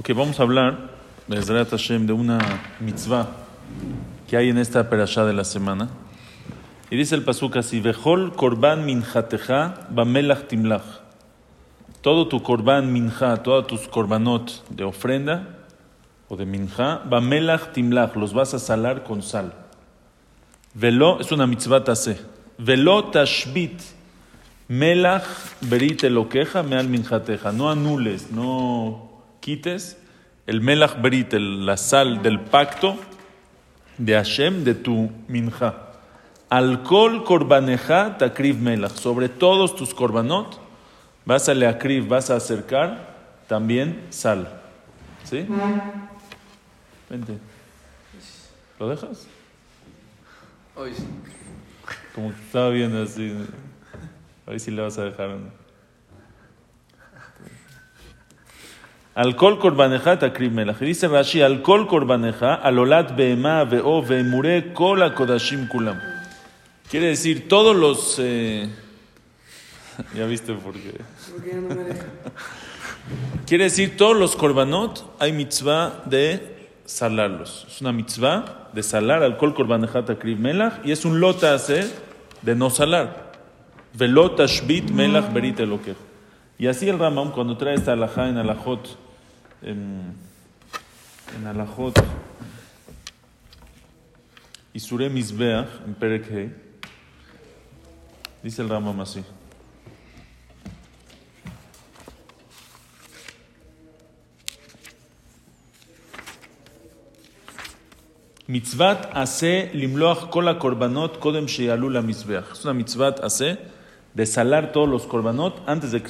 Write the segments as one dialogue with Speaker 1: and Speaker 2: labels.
Speaker 1: Ok, vamos a hablar, Bezrat Hashem, de una mitzvah que hay en esta perashá de la semana. Y dice el pasuk así, Vejol korban minjateja bamelach timlach. Todo tu korban minja, todos tus korbanot de ofrenda o de minja, bamelach timlach, los vas a salar con sal. Velo, es una mitzvah tase. Velo tashbit melach berit elokeja meal minjateja. No anules, no quites el melach berit, el- la sal del pacto de Hashem, de tu minja. Alcohol korbaneja takriv melach. Sobre todos tus korbanot vas a leakriv, vas a acercar también sal. ¿Sí? Vente. ¿Lo dejas?
Speaker 2: Hoy sí.
Speaker 1: Como que estaba viendo así. A ver si le vas a dejar o no. Alcohol korbaneja takriv melach. Y Dice Rashi, alcohol korbaneja, alolat beema veo veemure kol kodashim kulam. Quiere decir, todos los... eh, ya viste por qué.
Speaker 2: Porque ya no me deja.
Speaker 1: Quiere decir, todos los korbanot hay mitzvah de salarlos. Es una mitzvah de salar alcohol korbaneja takriv melach y es un lota hacer de no salar. Velota shbit melach berit elokeja. Y así el Rambam, cuando trae esta alajá en alajot, en, en alajot, y sure misbeach, en Perek Hei, dice el Rambam así. Mitzvat hace limloach kol korbanot kodem sheyalu la mizbeach. Es una mitzvat hace de salar todos los korbanot antes de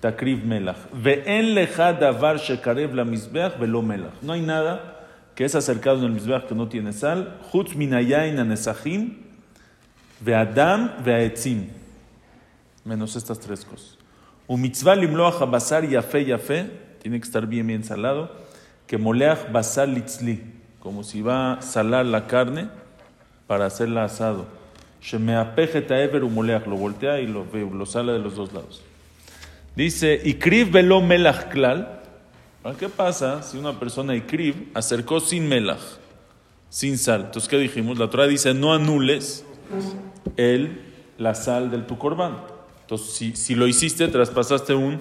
Speaker 1: takriv melach. Ve'en lecha davar shekarev la mizbeach velo melach. No hay nada que es acercado en el mizbeach que no tiene sal. Chutz minayain anesachim ve'adam ve'aetzim. Menos estas tres cosas. Un mitzvah limloach basar yafe yafe, tiene que estar bien bien salado, que moleach basar litzli, como si va a salar la carne para hacerla asado. Shemeapeje taever umoleach, lo voltea y lo, lo sala de los dos lados. Dice, ikriv velo melach klal. ¿Ahora ¿Qué pasa si una persona ikriv acercó sin melach, sin sal? Entonces, ¿qué dijimos? La Torah dice, no anules el, la sal del tu corbán. Entonces, si, si lo hiciste, traspasaste un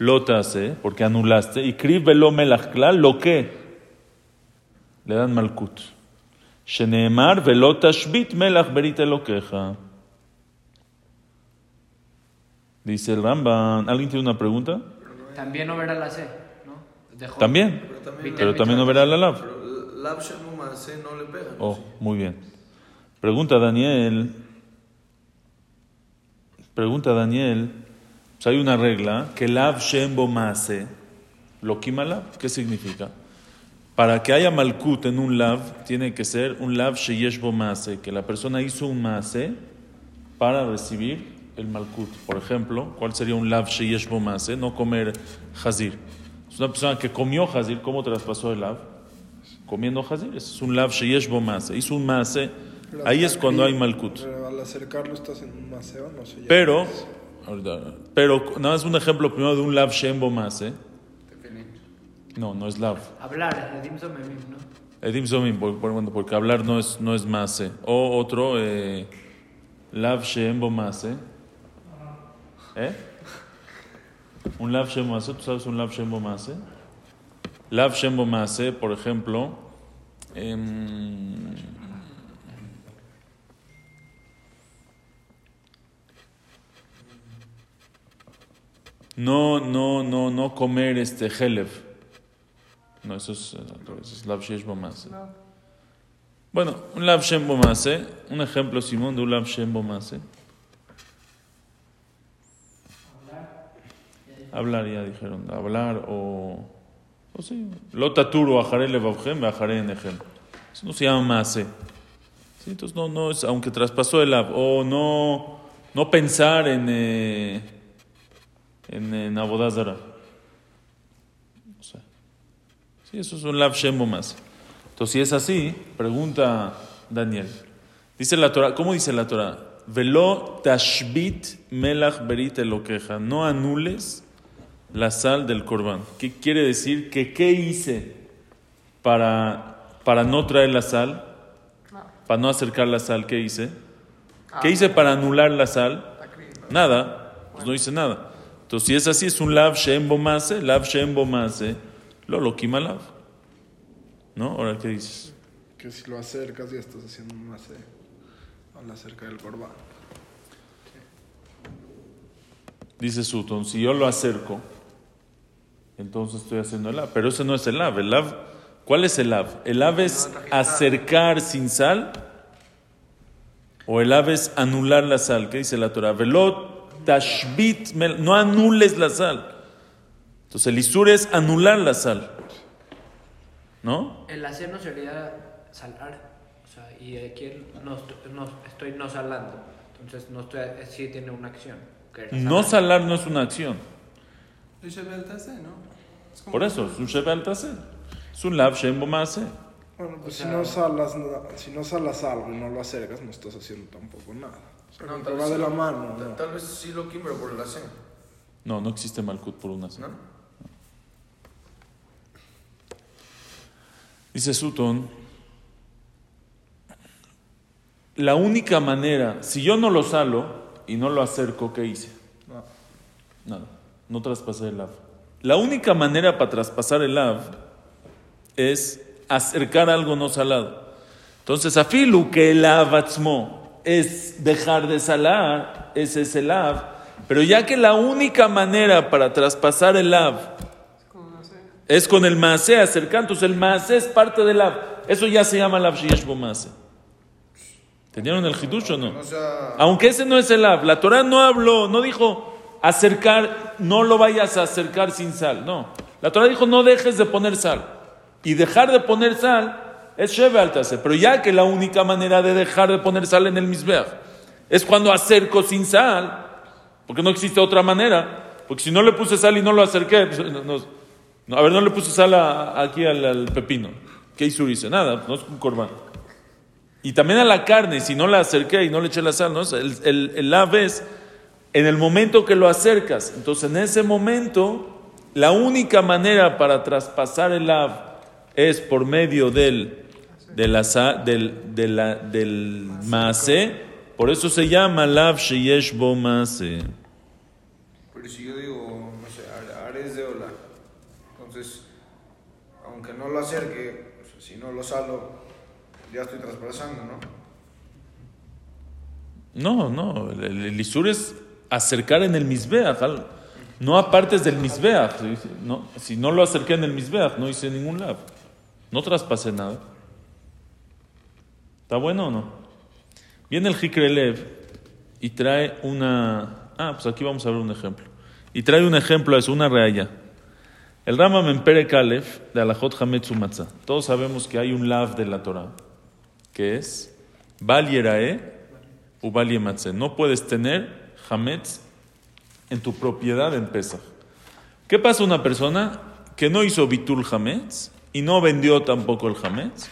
Speaker 1: lotase, porque anulaste, y kriv velo melach klal, lo que le dan malkut. Sheneemar velo tashbit melach berit elokeja. Dice el Ramban. ¿Alguien tiene una pregunta?
Speaker 3: También no verá la C, ¿no? Dejó.
Speaker 1: También.
Speaker 2: Pero también,
Speaker 1: Pero también no verá la lav.
Speaker 2: pero Lab Maase no le pega.
Speaker 1: Oh, muy bien. Pregunta Daniel. Pregunta Daniel. Pues hay una regla que lav shem bo maase. Lo lav. ¿Qué significa? Para que haya malkut en un lav, tiene que ser un lav sheyesh bo maase. Que la persona hizo un maase para recibir el malkut. Por ejemplo, ¿cuál sería un lav sheyesh bo maase? No comer hazir. Es una persona que comió hazir. ¿Cómo traspasó el lav? comiendo hazir. Es un lav sheyesh bo maase. Hizo un.
Speaker 4: Pero
Speaker 1: Ahí es cuando hay malkut.
Speaker 4: Al acercarlo estás en un maceo, no sé.
Speaker 1: Pero, ahorita, pero nada más un ejemplo primero de un lav shem bo maase. No, no es lav.
Speaker 3: Hablar, Edim Somemim, ¿no?
Speaker 1: Edim Zomim, por- por- bueno, porque hablar no es, no es maase. O otro, eh, lav shem bo maase. ¿Eh? Un lav shem bo maase, ¿tú sabes un lav shem maase? Lav shem bo maase, por ejemplo, em, no, no, no, no comer este helev. No, eso es, eh, al revés, es lav maase. Bueno, un lav shem maase, un ejemplo, Simón, de un lav shem bo maase. Hablar, ya dijeron, hablar o... O sí, lo taturo ajaré levavjem, ajaré enegem. Eso no se llama maase. Sí, entonces no, no es, aunque traspasó el lav, o no, no pensar en, eh, en, en abodazara. O sea, sí, eso es un lav shembo más. Entonces, si es así, pregunta Daniel. Dice la Torah, ¿cómo dice la Torah? Velo tashbit melach berit elokeja. No anules la sal del corbán. ¿Qué quiere decir? Que qué hice para, para no traer la sal, para no acercar la sal, ¿qué hice? ¿Qué hice para anular la sal? Nada, pues no hice nada. Entonces, si es así, es un lav shem bomase, lav shem bomase, lo lo quima lav. ¿No? Ahora, ¿qué dices?
Speaker 4: Que si lo acercas ya estás haciendo un mase al acerca del corbán.
Speaker 1: Dice Sutton, si yo lo acerco, entonces estoy haciendo el lav. Pero ese no es el lav. El lav, ¿cuál es el lav? ¿El lav es acercar sin sal? ¿O el lav es anular la sal? ¿Qué dice la Torah? Velot tashbit, no anules la sal. Entonces el isur es anular la sal. ¿No?
Speaker 3: El hacer no sería salar. O sea, y aquí no, estoy- no- estoy no salando. Entonces, no estoy, sí tiene una acción.
Speaker 1: No
Speaker 3: salar
Speaker 1: no es una acción.
Speaker 2: Tase, ¿no? Es como-
Speaker 1: Por eso, es un shebe al taser. Es un lav shem bomase.
Speaker 4: Bueno, pues
Speaker 3: O
Speaker 4: si no salas si no salas algo y no lo acercas, no estás haciendo tampoco nada. O sea,
Speaker 2: No, tal vez
Speaker 4: va de
Speaker 2: sí
Speaker 4: la
Speaker 2: lo-
Speaker 4: mano.
Speaker 2: tal-
Speaker 4: ¿no?
Speaker 2: Tal vez sí lo quimbro por el AC,
Speaker 1: No, no existe malkut por una.
Speaker 2: ¿no?
Speaker 1: Dice Sutton, la única manera, si yo no lo salo y no lo acerco, ¿qué hice?
Speaker 4: No.
Speaker 1: Nada, no traspasé el lav. La única manera para traspasar el lav es acercar algo no salado. Entonces, afilu que el lav atzmo es dejar de salar, ese es el lav. Pero ya que la única manera para traspasar el lav es con el maase acercar, entonces el maase es parte del lav. Eso ya se llama lav sheyesh bo maase. ¿Entendieron el hidush o no? Aunque ese no es el lav, la Torah no habló, no dijo acercar, no lo vayas a acercar sin sal, no. La Torah dijo no dejes de poner sal. Y dejar de poner sal es sheve pero ya que la única manera de dejar de poner sal en el misbeach es cuando acerco sin sal, porque no existe otra manera, porque si no le puse sal y no lo acerqué, pues, no- no- a ver, no le puse sal a- aquí al, pepino. ¿Qué hizo? Dice, nada, no es un corbán. Y también a la carne, si no la acerqué y no le eché la sal, ¿no? El, el, el lav es en el momento que lo acercas. Entonces, en ese momento, la única manera para traspasar el lav es por medio del, de la sa- del, de la- del maase. Por eso se llama lav sheyesh bo maase.
Speaker 2: pero si yo digo, no sé, are- ares de ola, entonces, aunque no lo acerque, si no lo salo, ya estoy traspasando, ¿no?
Speaker 1: No, no, el, el, el isur es acercar en el misbeach, no apartes del misbeach. No, si no lo acerqué en el misbeach, no hice ningún lav. No traspasé nada. ¿Está bueno o no? Viene el Hikrelev y trae una... Ah, pues aquí vamos a ver un ejemplo. Y trae un ejemplo, es una reaya. El Rama Mempere Kalef de Alajot Hametzu Matzah. Todos sabemos que hay un lav de la Torah, que es Bal Yerae Ubal Yematze. No puedes tener Hametz en tu propiedad en Pesach. ¿Qué pasa a una persona que no hizo Bitul Hametz y no vendió tampoco el Hametz?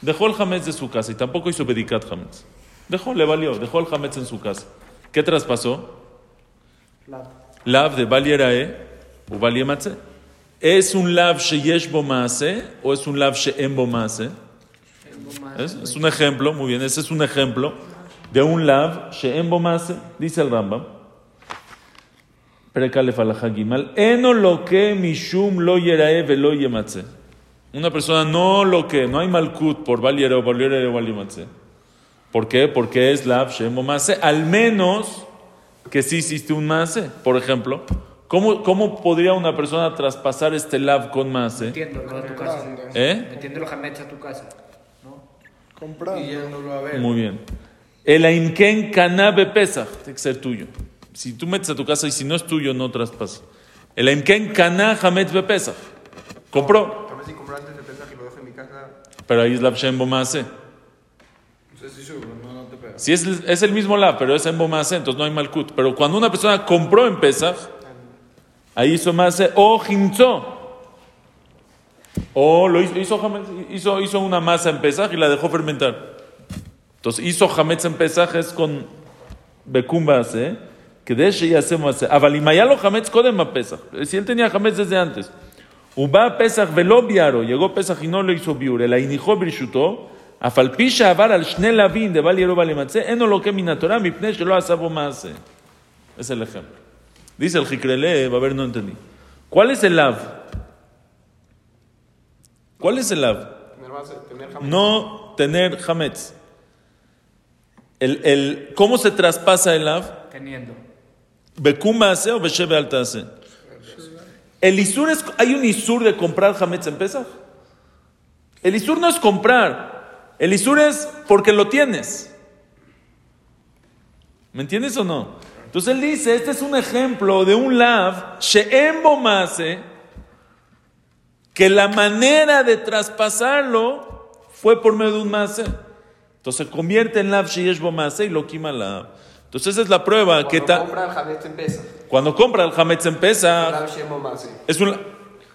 Speaker 1: Dejó el Hametz de su casa y tampoco hizo Bedikat Hametz. Dejó, le valió, dejó el Hametz en su casa. ¿Qué traspasó? Lav de Bal Yerae Ubal Yematze. ¿Es un lav sheyesh bo maase o es un lav she'em bo maase? Es, es un ejemplo, muy bien, ese es un ejemplo de un lav she'em bo maase, dice el Rambam. Prekalef alahagimal. Eno lo que mishum lo yerae velo yematze. Una persona no lo que, no hay malkut por val o val. ¿Por qué? Porque es lav she'em bo maase. Al menos que sí hiciste un maase. Por ejemplo, ¿cómo, ¿cómo podría una persona traspasar este lav con maase?
Speaker 3: Metiéndolo a tu casa.
Speaker 1: ¿Eh?
Speaker 3: Hametz a tu casa. ¿no?
Speaker 4: Comprando.
Speaker 2: Y a ver.
Speaker 1: Muy bien. El Aimken Kanabe Pesach, tiene que ser tuyo. Si tú metes a tu casa y si no es tuyo, no traspasa. El Aimken Kana Hametz Be Pesach. Compró,
Speaker 5: Tal vez si compro antes de lo dejo en mi casa.
Speaker 1: pero ahí es la Shem Bomase. Si es, es el mismo la, pero es en Bomase, entonces no hay Malkut. Pero cuando una persona compró en Pesach, ahí hizo Mase o Hinzo. O lo hizo, hizo, hizo una masa en Pesach y la dejó fermentar. Entonces hizo Hametz en pesajes con Becumbase, ¿eh? que de ese ya hacemos. Avalimayalo Hametz Kodem a Pesach. Si él tenía Hametz desde antes. Uba Pesach velo biaro. Llegó Pesach y no lo hizo biure. La inijó birshuto. Afalpisha avar al shne lavin de valiero valematze. Eno lo que minatorá mipne shelo asabo maase. Es el ejemplo. Dice el Jikrele, a ver, no entendí. ¿Cuál es el lav? ¿Cuál es el lav? No tener Hametz. El, el, ¿Cómo se traspasa el lav?
Speaker 3: Teniendo.
Speaker 1: ¿Bekum hace o beshebe al hace? El isur es, ¿Hay un isur de comprar hametz en Pesach? El isur no es comprar. El isur es porque lo tienes. ¿Me entiendes o no? Entonces él dice, este es un ejemplo de un lav, she'em bomase, que la manera de traspasarlo fue por medio de un mase. Entonces se convierte en lav sheyesh bomase y lo quima lav. Entonces esa es la prueba que
Speaker 5: Cuando
Speaker 1: ta-
Speaker 5: compra el Hametz empieza.
Speaker 1: cuando compra el hametz en
Speaker 5: Mase.
Speaker 1: es un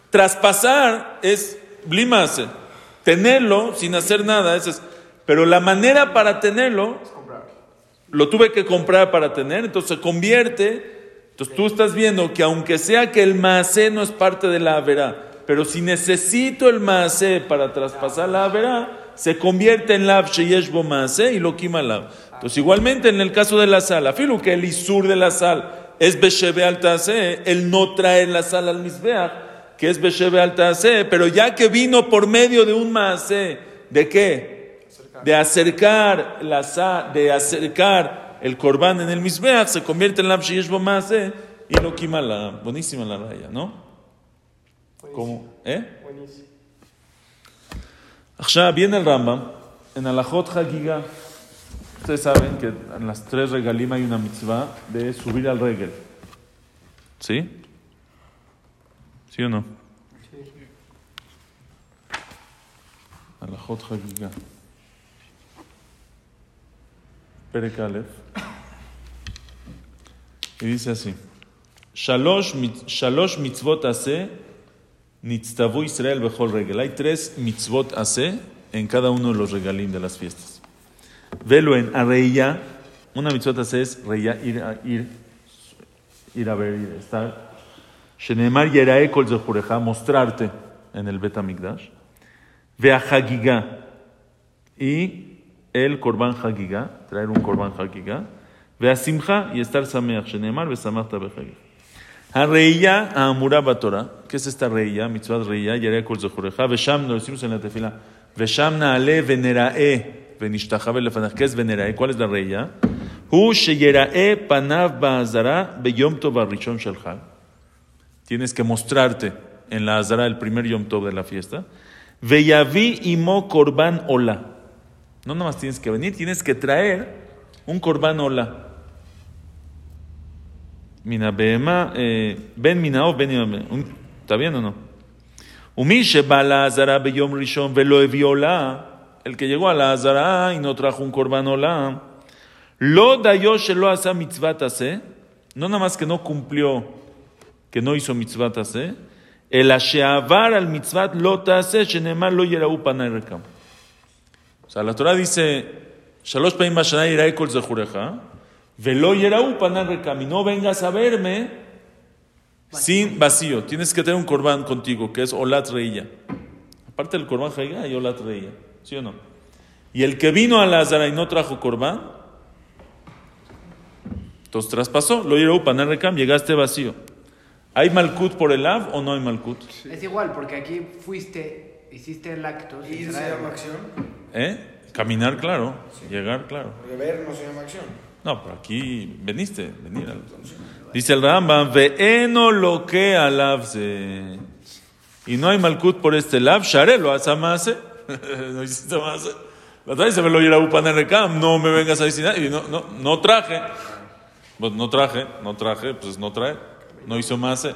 Speaker 1: traspasar es blimase, tenerlo sin hacer nada, ese es- pero la manera para tenerlo lo tuve que comprar para tener, entonces se convierte, entonces tú estás viendo que aunque sea que el maase no es parte de la verá, pero si necesito el maase para traspasar la verá, se convierte en lav sheyesh bo maase y lo quima lav. Entonces igualmente en el caso de la sal, afilo que el isur de la sal es beshebe al tase, él no trae la sal al misbeach, que es beshebe al tase, pero ya que vino por medio de un maase, ¿de qué? de acercar la sa- de acercar el corbán en el misbeach se convierte en la sheyesh bo maase y lo quima la buenísima la raya, ¿no? ¿Cómo? ¿Eh?
Speaker 5: Buenísimo.
Speaker 1: Ahshab viene el Rambam en Alajot Hagiga. Ustedes saben que en las tres regalim hay una mitzvah de subir al regel. ¿Sí? ¿Sí o no? Sí. Alajot Hagiga. Perek Y dice así: Shalosh, mit, shalosh mitzvot hace Nitztavu Israel Bechol Regel. Hay tres mitzvot hace en cada uno de los regalim de las fiestas. Velo en Areya. Una mitzvot hace es reya, ir, a, ir, ir a ver, ir a estar. Shenemar Yerae Kol Zehureja, mostrarte en el Bet Hamikdash. Ve a Hagiga. Y el Korban Hagiga, traer un Korban Hagiga. Ve a Simcha y estar Sameach. Shenemar Ve Samachta Bechagiga. Harreía a Amura Batora. ¿Qué es esta reía? Mitzvah reía, Yarea Kol Zehureja. Vesham, lo decimos en la tefila. Vesham naale venerae venishtachabe lefanach. ¿Qué es venerae? ¿Cuál es la reía? Hu sheyerae panav ba'azara beyom tov arishon. Tienes que mostrarte en la azara el primer yom tov de la fiesta. Veyavi imo korban ola. No nomás tienes que venir, tienes que traer un korban ola. Mina ben minao, ben ¿Está bien o no? La. El que llegó a la azara y no trajo un korban ola. Lo dayo shelo asa mitzvat ase. No nada más que no cumplió, que no hizo mitzvat ase. El asheavar al mitzvat lo tase shenemar lo yerau panay rekam. O sea, la Torah dice, Shalosh paim bashana yirae kol velo yerau panay rekam. Y no vengas a verme sin vacío. Tienes que tener un corbán contigo, que es olat reilla. Aparte del corbán jaiga, hay olat reilla. ¿Sí o no? Y el que vino a la Azara y no trajo corbán, entonces traspasó. Lo yerau panay rekam, llegaste vacío. ¿Hay malkut por el av o no hay malkut?
Speaker 3: Es igual, porque aquí fuiste, hiciste el acto.
Speaker 2: ¿Ir se llama acción?
Speaker 1: ¿Eh? Caminar, claro. Llegar, claro.
Speaker 2: Porque ver no se llama acción.
Speaker 1: No, pero aquí veniste, venir. Dice el Rambam, veeno lo que alabse. Y no hay malkut por este lab, share lo hace más. No hiciste más. La trae se me lo irá upan en recam, no me vengas a decir nada. Y no, no, no traje. Pues no traje, no traje, pues no trae. No hizo más.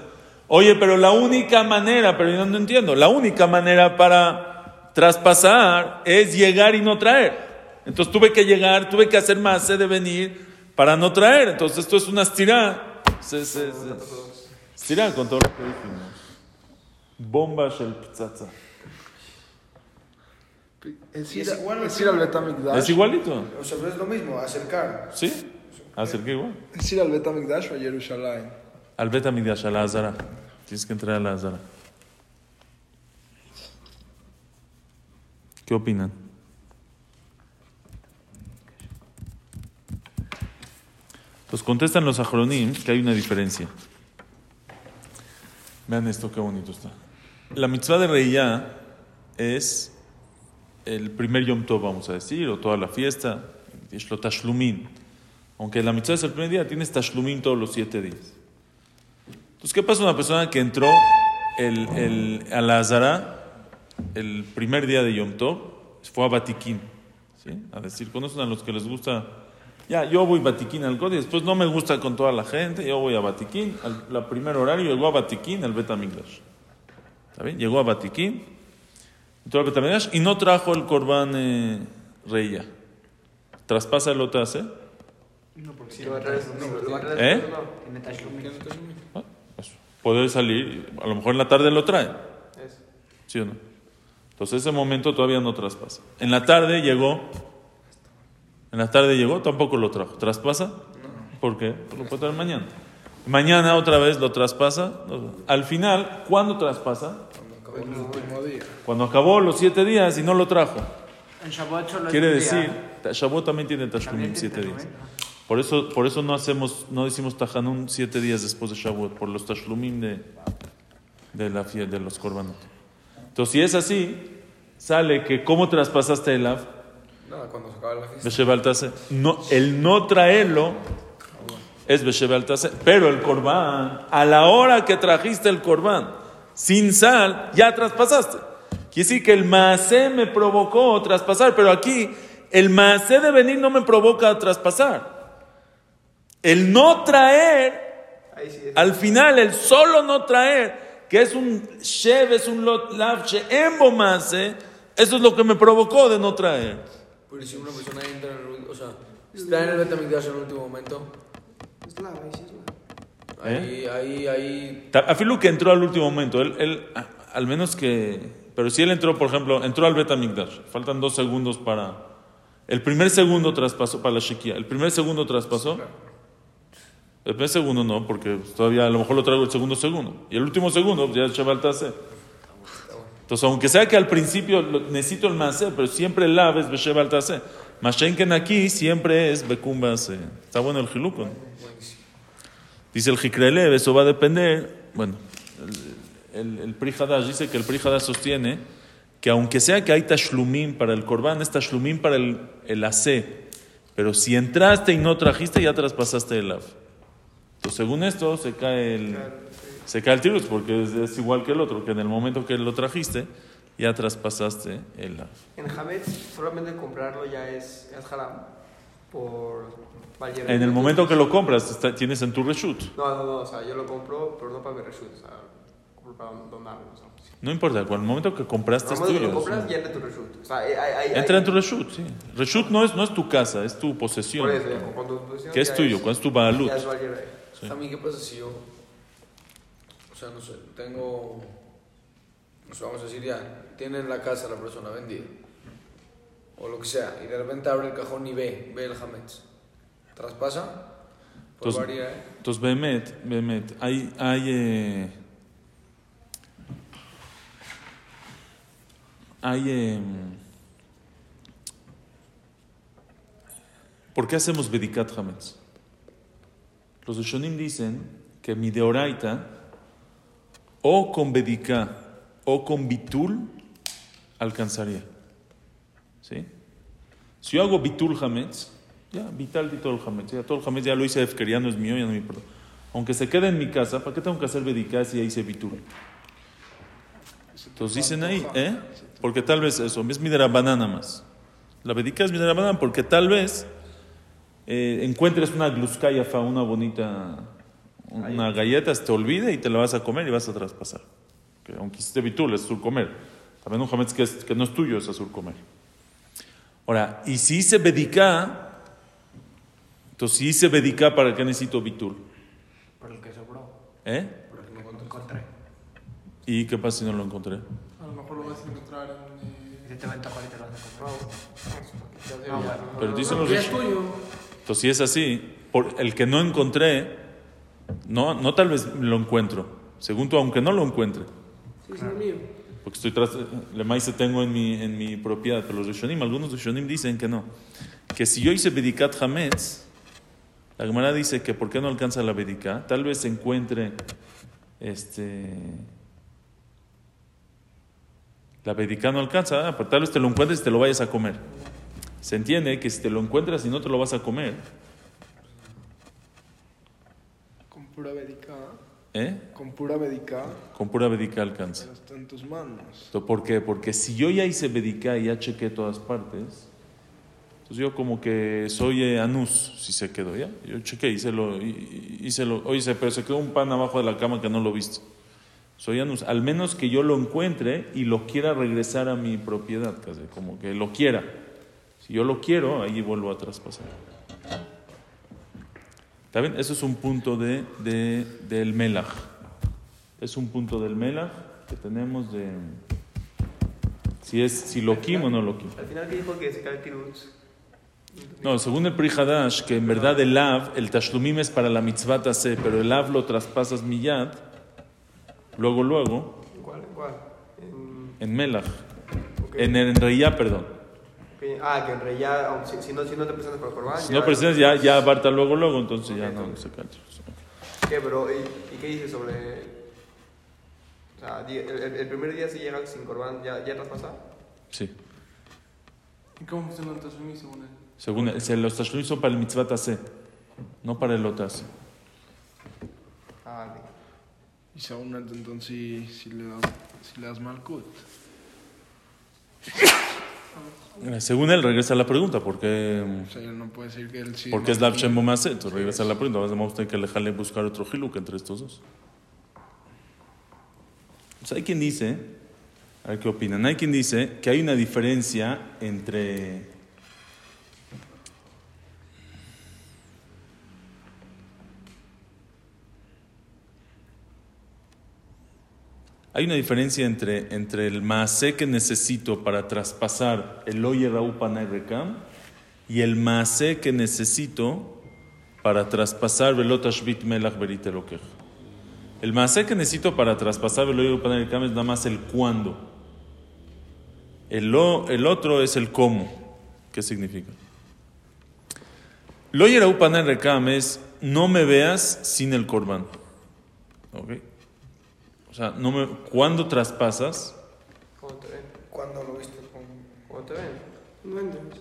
Speaker 1: Oye, pero la única manera, pero yo no entiendo, la única manera para traspasar es llegar y no traer. Entonces tuve que llegar, tuve que hacer más de venir para no traer. Entonces esto es una estirada. Se, se, se, estirada con todo lo que dijimos. Bomba pizzaza.
Speaker 4: Es
Speaker 2: Y
Speaker 4: ir,
Speaker 2: es igual
Speaker 4: es
Speaker 2: al
Speaker 4: ir al Betamikdash.
Speaker 1: Es igualito.
Speaker 2: O sea, es lo mismo, acercar.
Speaker 1: ¿Sí? ¿Hacer qué igual?
Speaker 4: ¿Es ir al Betamigdash o a Jerusalén?
Speaker 1: Al Bet Amigdash, a la Azara. Tienes que entrar a la Azara. ¿Qué opinan? Contestan los Ajronim que hay una diferencia. Vean esto, qué bonito está. La mitzvah de Reiyá es el primer Yom Tov, vamos a decir, o toda la fiesta. Es lo Tashlumin. Aunque la mitzvah es el primer día, tienes Tashlumin todos los siete días. Entonces, ¿qué pasa una persona que entró el, el, a la Azara el primer día de Yom Tov? Fue a Batiquín. ¿sí? A decir, conocen a los que les gusta. Ya, yo voy Batiquín al código, después no me gusta con toda la gente, yo voy a Batiquín, al la primer horario llegó a Batiquín, al Betamigdash. ¿Está bien? Llegó a Batiquín, entró al Betamigdash y no trajo el Corbán eh, Reya. ¿Traspasa el Otase?
Speaker 3: No, porque
Speaker 5: Si lo va a traer,
Speaker 1: ¿Eh?
Speaker 3: Tashlum.
Speaker 1: Ah, pues, Puede salir, a lo mejor en la tarde lo trae. ¿Sí o no? Entonces ese momento todavía no traspasa. En la tarde llegó, en la tarde llegó, tampoco lo trajo. ¿Traspasa? ¿Por qué? Pues lo puede traer mañana. Mañana otra vez lo traspasa. Al final, ¿cuándo traspasa?
Speaker 4: El último día.
Speaker 1: Cuando acabó los siete días y no lo trajo.
Speaker 3: En Shabbat solo
Speaker 1: Quiere decir, Shavuot también tiene Tashlumim
Speaker 3: También
Speaker 1: siete días. Por eso, por eso no hacemos, no decimos Tajanun siete días después de Shavuot, por los Tashlumim de, de la de los Korbanot. Entonces, si es así, sale que ¿cómo traspasaste el Av?
Speaker 2: Nada, cuando se acaba la fiesta.
Speaker 1: No, el no traerlo es Besheba Tase, pero el Corbán, a la hora que trajiste el Corbán, sin sal, ya traspasaste. Quiere decir que el Maasé me provocó traspasar, pero aquí el Maasé de venir no me provoca traspasar. El no traer,
Speaker 5: sí
Speaker 1: al final, el solo no traer, que es un Shev, es un lot lav, Maasé, eso es lo que me provocó de no traer.
Speaker 2: Pero si una persona entra en el último, o sea, está en el Betamigdash en el último momento,
Speaker 5: Es la, es la.
Speaker 2: ahí, ahí, ahí,
Speaker 1: Afilu que entró al último momento, él, él, al menos que... Pero si él entró, por ejemplo, entró al Betamigdash, faltan dos segundos para... El primer segundo traspasó para la Shekia, el primer segundo traspasó. El primer segundo no, porque todavía a lo mejor lo traigo el segundo segundo. Y el último segundo pues, ya es Sheval Tase. Entonces, aunque sea que al principio necesito el Masé, pero siempre el Lav es Besheval Tase. Mashenken aquí siempre es Bekumba Ase. Está bueno el Jiluco. Dice el Jikrelev, eso va a depender. Bueno, el, el, dice que el Pri Hadash sostiene que aunque sea que hay tashlumim para el Corban, es tashlumim para el, el AC. Pero si entraste y no trajiste, ya traspasaste el Av. Entonces, según esto, se cae el, se cae el tirus, porque es, es igual que el otro, que en el momento que lo trajiste, ya traspasaste el.
Speaker 5: En Hametz, solamente comprarlo ya es, es haram. Por Valle
Speaker 1: En el momento que lo compras, está- tienes en tu reshut.
Speaker 5: No, no, no, o sea, yo lo compro, pero no para mi reshut, o sea, compro para donarlo. O sea, sí.
Speaker 1: No importa, cuando el momento que compraste es
Speaker 5: Al momento que
Speaker 1: tuyo.
Speaker 5: lo compras,
Speaker 1: sí.
Speaker 5: ya entra tu reshut. O sea, hay, hay, hay,
Speaker 1: Entra en tu reshut, sí. Reshut no es, no es tu casa, es tu posesión.
Speaker 5: Por eso, cuando posesión
Speaker 1: Que es tuyo, cuando es tu baalut.
Speaker 5: Ya es Valle Rey.
Speaker 1: Sí.
Speaker 2: a mí qué pasa si yo, sea, no sé, tengo, no sé, vamos a decir ya, tiene en la casa la persona vendida, o lo que sea, y de repente abre el cajón y ve, ve el Hametz, traspasa, por
Speaker 1: Entonces-
Speaker 2: varias, ¿eh?
Speaker 1: Entonces, Behemet, Behemet, hay, hay, eh, hay, eh, ¿por qué hacemos Bedikat Hametz? Los Rishonim dicen que mi deoraita, o con Bedika o con Bitul, alcanzaría. ¿Sí? Si yo hago Bitul Hametz, ya, vital el Hametz. Ya todo el Hametz ya lo hice Efker, no es mío, ya no me importa. Aunque se quede en mi casa, ¿para qué tengo que hacer Bedika si ya hice Bitul? Entonces dicen ahí, ¿eh? Porque tal vez eso, es mi banana más. La Bedika es mi banana porque tal vez eh, encuentres una gluskayafa, una bonita, una galleta, se te olvide y te la vas a comer y vas a traspasar. Que aunque hiciste Bitul, es sur comer. También un Hametz que, es- que no es tuyo, es azul comer. Ahora, y si hice Bedika, entonces si hice Bedika, ¿para qué necesito Bitul?
Speaker 3: Por el que sobró.
Speaker 1: ¿Eh?
Speaker 3: Lo encontré.
Speaker 1: ¿Y qué pasa si no lo encontré?
Speaker 4: A lo mejor lo vas a encontrar en.
Speaker 3: Si te venta ahorita lo a No,
Speaker 5: no,
Speaker 1: Pero
Speaker 5: no,
Speaker 1: dicen
Speaker 5: no,
Speaker 1: los. Entonces, si es así, por el que no encontré, no, no tal vez lo encuentro. Según tú, aunque no lo encuentre.
Speaker 6: Sí, es el mío.
Speaker 1: Porque estoy tras, le maíz tengo en mi, en mi propiedad. Pero los Rishonim, algunos Rishonim dicen que no. Que si yo hice Bedikat Hametz, la Gemara dice que ¿por qué no alcanza la Bedika? Tal vez encuentre este. La Bedika no alcanza, ah, pero tal vez te lo encuentres y te lo vayas a comer. Se entiende que si te lo encuentras y no te lo vas a comer,
Speaker 4: Con pura.
Speaker 1: ¿eh?
Speaker 4: Con pura védica.
Speaker 1: con pura Bedika alcanza.
Speaker 4: Está en tus manos.
Speaker 1: ¿Por qué? Porque si yo ya hice Bedika y ya chequé todas partes, entonces yo como que soy eh, anus si se quedó, ¿ya? Yo chequé, hice lo, hi- hice lo, oye, pero se quedó un pan abajo de la cama que no lo viste. Soy anus, al menos que yo lo encuentre y lo quiera regresar a mi propiedad, casi, como que lo quiera. Si yo lo quiero, ahí vuelvo a traspasar. ¿Está bien? Eso es un punto de, de- del melaj. Es un punto del melaj que tenemos de si es si lo quim o no lo quim.
Speaker 5: Al final, ¿qué dijo que se cae?
Speaker 1: No, según el Pri Hadash, que en verdad el lav, el tashlumim es para la mitzvah tase, pero el lav lo traspasas miyad, luego, luego,
Speaker 5: ¿En cuál? ¿En cuál? En,
Speaker 1: en melach, en, en reya, perdón.
Speaker 5: Ah, que en rey ya, aunque si, si no, si no te presentas por el corbán.
Speaker 1: Si no presentas, ya, ya abarta luego, luego, entonces ya no se cae.
Speaker 5: ¿Qué, pero, ¿y, y qué dice sobre.? O sea, el, primer día si llega sin corbán, ¿ya, ya traspasa?
Speaker 1: Sí.
Speaker 6: ¿Y cómo funciona el tasumí según él?
Speaker 1: Según el- se- los tashlumim son para el mitzvah tase, no para el otase.
Speaker 5: Ah, ok.
Speaker 4: Y según él, entonces, si, si le das, si le das malkut.
Speaker 1: Según él, regresa a la pregunta, porque
Speaker 4: O sea, él no puede decir que él sí.
Speaker 1: porque es Lav Shem Bomase, entonces regresa a la pregunta. Vamos a tener que dejarle buscar otro hiluk entre estos dos. Pues hay quien dice, a ver qué opinan, hay quien dice que hay una diferencia entre Hay una diferencia entre, entre el maasé que necesito para traspasar el oye Raúl Panay Rekam y el maasé que necesito para traspasar Velot Ashbit Melach Berit Elokej. El maasé que necesito para traspasar Velot Raúl Panay Rekam es nada más el cuándo. El, lo- el otro es el cómo. ¿Qué significa? Lo Raúl Panay Rekam es no me veas sin el corbán. ¿Ok? O sea, no me, ¿cuándo traspasas?
Speaker 5: ¿Cómo te ven?
Speaker 2: ¿Cuándo lo viste?
Speaker 5: ¿Cómo te ven?
Speaker 6: No entiendes.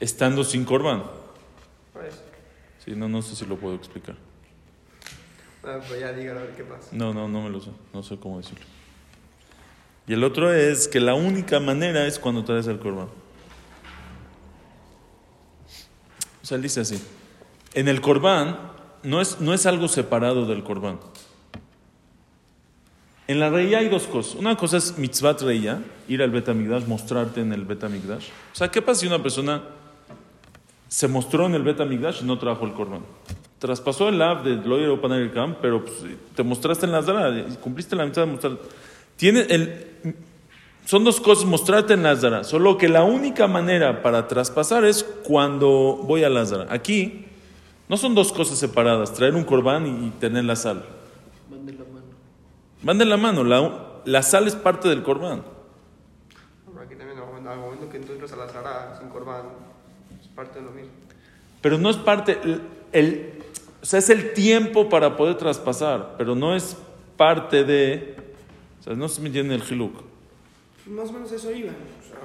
Speaker 1: Estando sin corbán.
Speaker 5: Pues.
Speaker 1: Sí, no, no sé si lo puedo explicar.
Speaker 5: Ah, pues ya dígalo a ver qué pasa.
Speaker 1: No, no, no me lo sé. No sé cómo decirlo. Y el otro es que la única manera es cuando traes el corbán. O sea, él dice así. En el corbán no es, no es algo separado del corbán. En la reya hay dos cosas. Una cosa es mitzvat reya, ir al Betamigdash, mostrarte en el Betamigdash. O sea, ¿qué pasa si una persona se mostró en el Betamigdash y no trajo el corbán? Traspasó el lab de Loyer Opanel Camp, pero pues, te mostraste en la Zara, cumpliste la mitad de mostrar. Tiene el, son dos cosas, mostrarte en la. Solo que la única manera para traspasar es cuando voy a la. Aquí no son dos cosas separadas, traer un corbán y, y tener la sal.
Speaker 3: Mande la mano.
Speaker 1: Van de la mano, la, la sal es parte del corbán.
Speaker 5: Pero aquí también, al momento, que tú entras a la Zara sin corbán, es parte de lo mismo.
Speaker 1: Pero no es parte, el, el- o sea, es el tiempo para poder traspasar, pero no es parte de, o sea, no se me entiende el hiluk.
Speaker 6: Más o menos eso iba.
Speaker 5: O sea,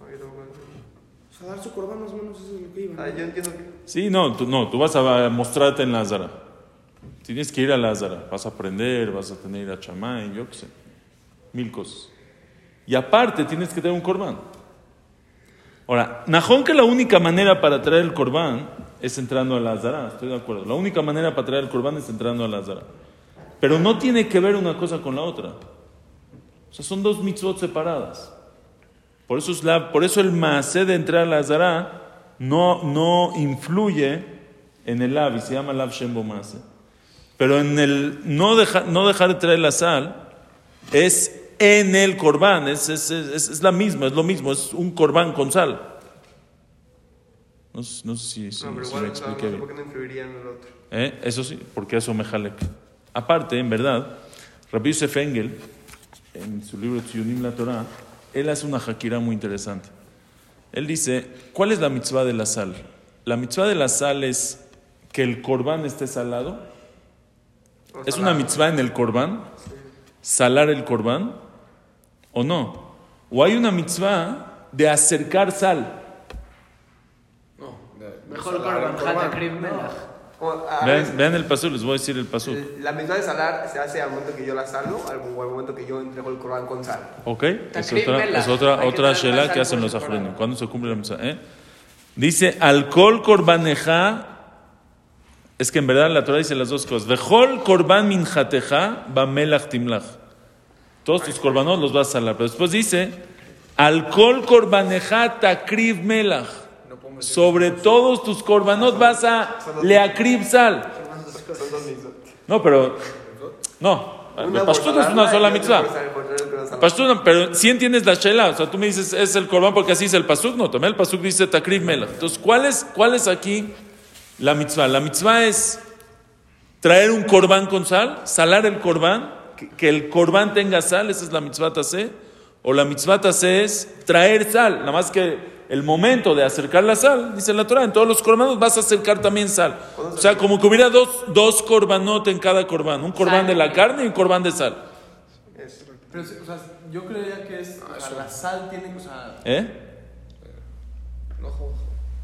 Speaker 5: no, yo no-
Speaker 6: O sea, dar su corbán más o menos eso es lo que iba.
Speaker 5: Ah, yo entiendo que.
Speaker 1: Sí, no, tú, no, tú vas a mostrarte en la Zara. Tienes que ir a la Zara, vas a aprender, vas a tener a chamay, yo qué sé, mil cosas. Y aparte tienes que tener un corbán. Ahora, Najón que la única manera para traer el corbán es entrando a la Zara, estoy de acuerdo. La única manera para traer el corbán es entrando a la Zara. Pero no tiene que ver una cosa con la otra. O sea, son dos mitzvot separadas. Por eso, es la, por eso el maasé de entrar a la Zara no, no influye en el lav se llama lav shembo maasé. Pero en el no, deja- no dejar de traer la sal es en el corbán, es, es, es, es la misma, es lo mismo, es un corbán con sal. No, no sé si, si-
Speaker 5: No, pero
Speaker 1: si
Speaker 5: igual
Speaker 1: me expliqué
Speaker 5: por
Speaker 1: bien.
Speaker 5: qué no influiría en el otro.
Speaker 1: ¿Eh? Eso sí, porque eso me jalek. Aparte, en verdad, Rabbi Yosef Engel, en su libro Tzionim la Torah, él hace una hakira muy interesante. Él dice, ¿cuál es la mitzvah de la sal? La mitzvah de la sal es que el corbán esté salado. ¿Es una mitzvah en el corbán? ¿Salar el corbán? ¿O no? ¿O hay una mitzvah de acercar sal?
Speaker 2: No,
Speaker 3: Mejor
Speaker 5: veces,
Speaker 1: Vean, vean el pasú, les voy a decir el pasú.
Speaker 5: La misma de salar se hace al momento que yo la salo al- o al momento que yo entrego el Corán con sal.
Speaker 1: ¿Ok? Es otra, es otra,
Speaker 3: Hay
Speaker 1: otra shela que hacen los afrenim. ¿Cuándo se cumple la mitzvah? eh? Dice, alcohol korbaneja. Es que en verdad la Torah dice las dos cosas. Vejol korban minjateja ba melach timlach. Todos tus korbanot los vas a salar. Pero después dice, alcohol korbaneja takriv melach. Sobre todos tus korbanot vas a leakrib sal. No, pero... No. Pashtut es una sola mitzvah. Pasuk, pero si entiendes la shela, o sea, tú me dices es el corbán porque así dice el pasuk, no, también el pasuk dice takriv melach. Entonces, ¿cuál es, ¿cuál es aquí la mitzvah? La mitzvah es traer un corbán con sal, salar el corbán, que, que el corbán tenga sal, esa es la mitzvah tase, o la mitzvah tase es traer sal, nada más que el momento de acercar la sal, dice la Torah, en todos los corbanos vas a acercar también sal. O sea, como que hubiera dos, dos corbanot en cada corbán, un corbán de la carne y un corbán de sal.
Speaker 6: Pero, o sea, yo creería que es. o sea, la sal tiene. O sea,
Speaker 1: ¿Eh?
Speaker 2: No,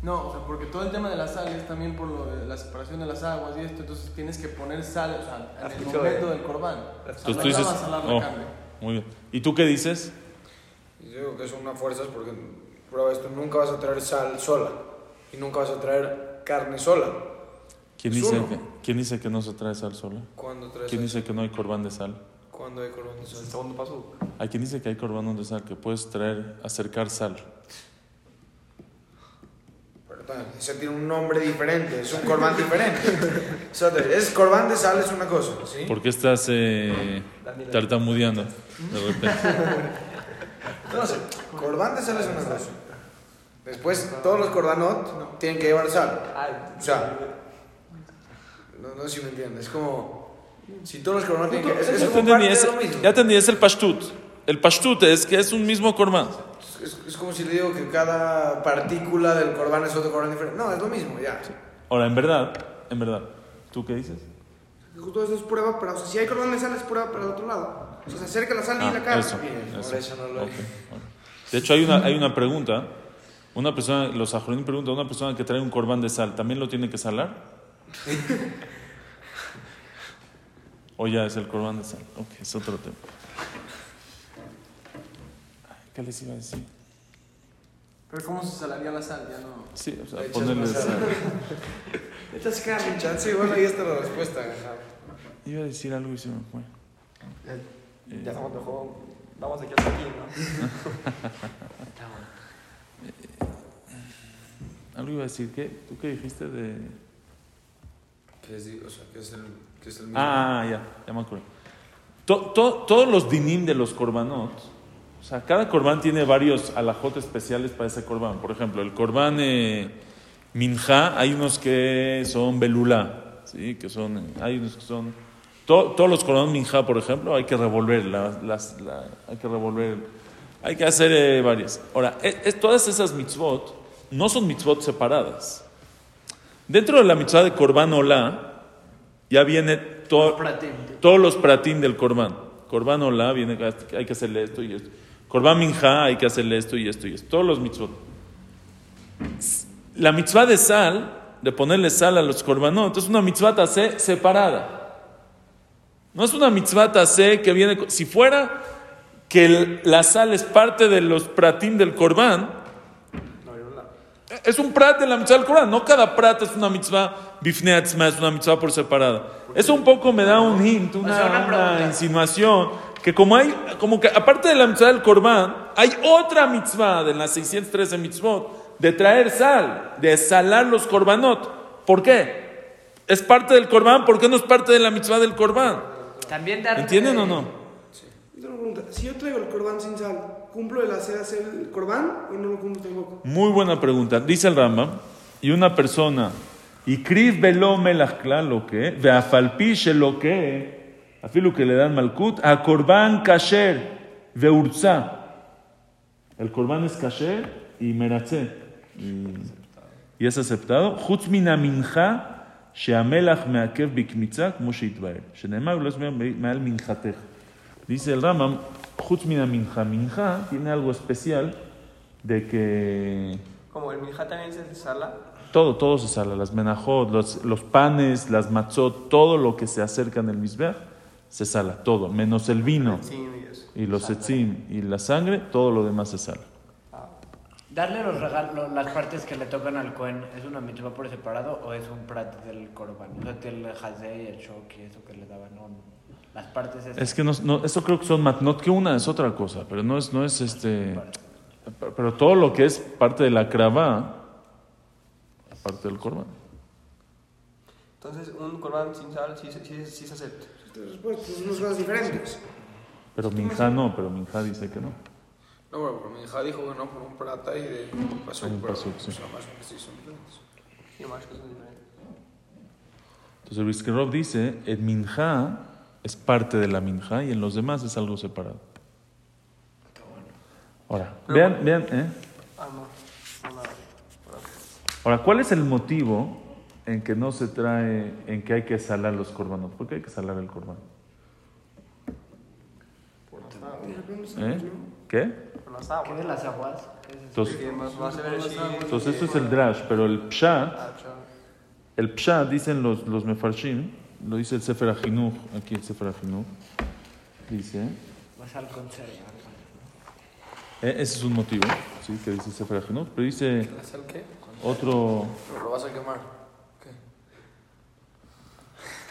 Speaker 6: no, o sea, porque todo el tema de la sal es también por lo de la separación de las aguas y esto. Entonces tienes que poner sal, o sea, en el momento del corbán.
Speaker 1: Entonces
Speaker 6: no
Speaker 1: tú dices,
Speaker 6: vas a salar la
Speaker 1: oh,
Speaker 6: carne.
Speaker 1: muy bien. ¿Y tú qué dices?
Speaker 2: Yo digo que son una fuerzas porque, prueba esto, nunca vas a traer sal sola y nunca vas a traer carne sola.
Speaker 1: ¿Quién dice, que, ¿Quién dice que no se trae sal sola?
Speaker 2: ¿Cuándo traes
Speaker 1: ¿Quién
Speaker 2: sal?
Speaker 1: dice que no hay corbán de sal?
Speaker 2: ¿Cuándo hay corbán de sal?
Speaker 5: el segundo paso.
Speaker 1: Hay quien dice que hay corbán de sal, que puedes traer, acercar sal.
Speaker 2: Eso tiene un nombre diferente, es un corbán diferente. Es corbán de sal es una cosa, ¿sí?
Speaker 1: ¿Por qué estás eh, tartamudeando de repente?
Speaker 2: No sé, corbán de sal es una cosa. Después, todos los corbanot tienen que llevar sal. O sea, no, no sé si me entiendes. Es como, si todos los corbanot tienen que... Es, es
Speaker 1: Ya entendí, es el pashtut. El pashtut es que es un mismo corbán.
Speaker 2: Es, es como si le digo que cada partícula del corbán es otro corbán diferente. No, es lo mismo, ya.
Speaker 1: Ahora, en verdad, en verdad, ¿tú qué dices?
Speaker 6: Justo eso es prueba, pero o sea, si hay cordón de sal es prueba para el otro lado. O sea, se acerca la sal y la
Speaker 1: Ah,
Speaker 6: carne.
Speaker 1: eso,
Speaker 2: Bien, por
Speaker 1: eso.
Speaker 2: no lo
Speaker 1: Ok, ok. De hecho, hay una, hay una pregunta. Una persona, los ajorín preguntan, una persona que trae un corbán de sal, ¿también lo tiene que salar? o ya es el corbán de sal. Ok, es otro tema. ¿Qué les iba a decir?
Speaker 6: Pero ¿cómo se salaría la sal? Ya no.
Speaker 1: Sí, o sea,
Speaker 2: Le echas
Speaker 1: ponerle
Speaker 2: más sal.
Speaker 1: sal.
Speaker 6: Echas carne.
Speaker 2: Chance, bueno, ahí está la respuesta.
Speaker 1: Iba a decir algo y se me fue.
Speaker 5: Ya estamos mejor. Vamos aquí hasta aquí, ¿no?
Speaker 3: Está bueno.
Speaker 1: Algo iba a decir, ¿qué? ¿Tú qué dijiste de...?
Speaker 2: Que es, o sea, que es el, que es el mismo.
Speaker 1: Ah, ya, ya me acuerdo. To- to- todos los dinim de los korbanot, o sea, cada corbán tiene varios alajot especiales para ese corbán. Por ejemplo, el corbán eh, minja, hay unos que son belulá, ¿sí? Que son, hay unos que son... to- todos los korban minja, por ejemplo, hay que revolver, las, las- la- hay que revolver, hay que hacer eh, varias. Ahora, es- es- todas esas mitzvot no son mitzvot separadas. Dentro de la mitzvah de Korban Olá, ya viene todo,
Speaker 3: Pratim.
Speaker 1: todos los pratín del Korban. Korban Olá, viene, hay que hacerle esto y esto. Korban Minja, hay que hacerle esto y esto y esto. Todos los mitzvot. La mitzvah de sal, de ponerle sal a los korbanot, es una mitzvah tasé separada. No es una mitzvah tasé que viene... Si fuera que el- la sal es parte de los pratín del Korban, es un prat de la mitzvah del Corán. No cada prat es una mitzvah bifnei atzma, es una mitzvah por separada. Eso un poco me da un hint, una,
Speaker 3: O sea, una
Speaker 1: una
Speaker 3: pregunta.
Speaker 1: insinuación. Que como hay, como que aparte de la mitzvah del Corban, hay otra mitzvah de las 613 mitzvot de traer sal, de salar los korbanot. ¿Por qué? Es parte del Corban, ¿por qué no es parte de la mitzvah del Corban?
Speaker 3: También dar.
Speaker 1: ¿Entienden o no?
Speaker 6: Yo tengo una pregunta. Si yo traigo el corbán sin sal, ¿cumplo el hacer hacer el corbán o no lo cumplo tampoco?
Speaker 1: Muy buena pregunta. Dice el Rambam y una persona, y kriv lo que, veafalpi lo que, afilu que le dan malkut, a korban kasher veurza. El korban es kasher y meratze. Y, y es aceptado. Chutz min המנחה שהמלח מעכב בקמיצה כמו שהתבהר. שנאמר, לא ישמע מעל מנחתך. Dice el Ramam, Chutz min minja. Minja tiene algo especial de que
Speaker 5: Como el minjá también se sala.
Speaker 1: todo, todo se sala. Las menajot, los, los panes, las matzot, todo lo que se acerca en el misbeach se sala. Todo, menos el vino
Speaker 5: y
Speaker 1: los etzim y la sangre, todo lo demás se sala.
Speaker 3: Darle los regalos, las partes que le tocan al Cohen, ¿es una mitzvah por separado o es un prat del Corban? O sea, que el Hazé y el Shok y eso que le daban, no, no. Las partes esas.
Speaker 1: Es que no, no, eso creo que son matnot, que una es otra cosa, pero no es, no es este. Pero todo lo que es parte de la krava, parte del korban.
Speaker 5: Entonces, un corbán sin sal sí, se- sí, sí se acepta.
Speaker 2: Pues, son dos cosas diferentes.
Speaker 1: Pero Minja no, pero Minja dice que no.
Speaker 2: No, bueno, pero mi hija dijo que no por un plata y de un pasó,
Speaker 1: Un
Speaker 2: pero,
Speaker 1: pasuk, sí.
Speaker 2: sea, más que sí son diferentes.
Speaker 5: Sí, más cosas diferentes.
Speaker 1: Entonces el Briskerov dice, el Minja es parte de la Minja y en los demás es algo separado. Ahora,
Speaker 5: Pero
Speaker 1: vean,
Speaker 5: bueno.
Speaker 1: vean, ¿eh?
Speaker 5: Ah, no.
Speaker 1: Ahora, ¿cuál es el motivo en que no se trae, en que hay que salar los corbanos? ¿Por qué hay que salar el corbán? ¿Eh? ¿Qué?
Speaker 5: Con las
Speaker 3: ¿Qué
Speaker 5: aguas.
Speaker 3: de las aguas? ¿Qué es eso?
Speaker 1: Entonces,
Speaker 5: vas
Speaker 1: esto es el drash, pero el pshat,
Speaker 5: Ah,
Speaker 1: el pshat dicen los, los mefarshim, lo dice el Sefer Achinuch, aquí el Sefer Achinuch, dice,
Speaker 3: Vas al
Speaker 1: eh, ese es un motivo, sí, que dice el Sefer Achinuch, pero dice
Speaker 2: ¿La sal qué?
Speaker 1: otro,
Speaker 2: Pero lo vas a quemar.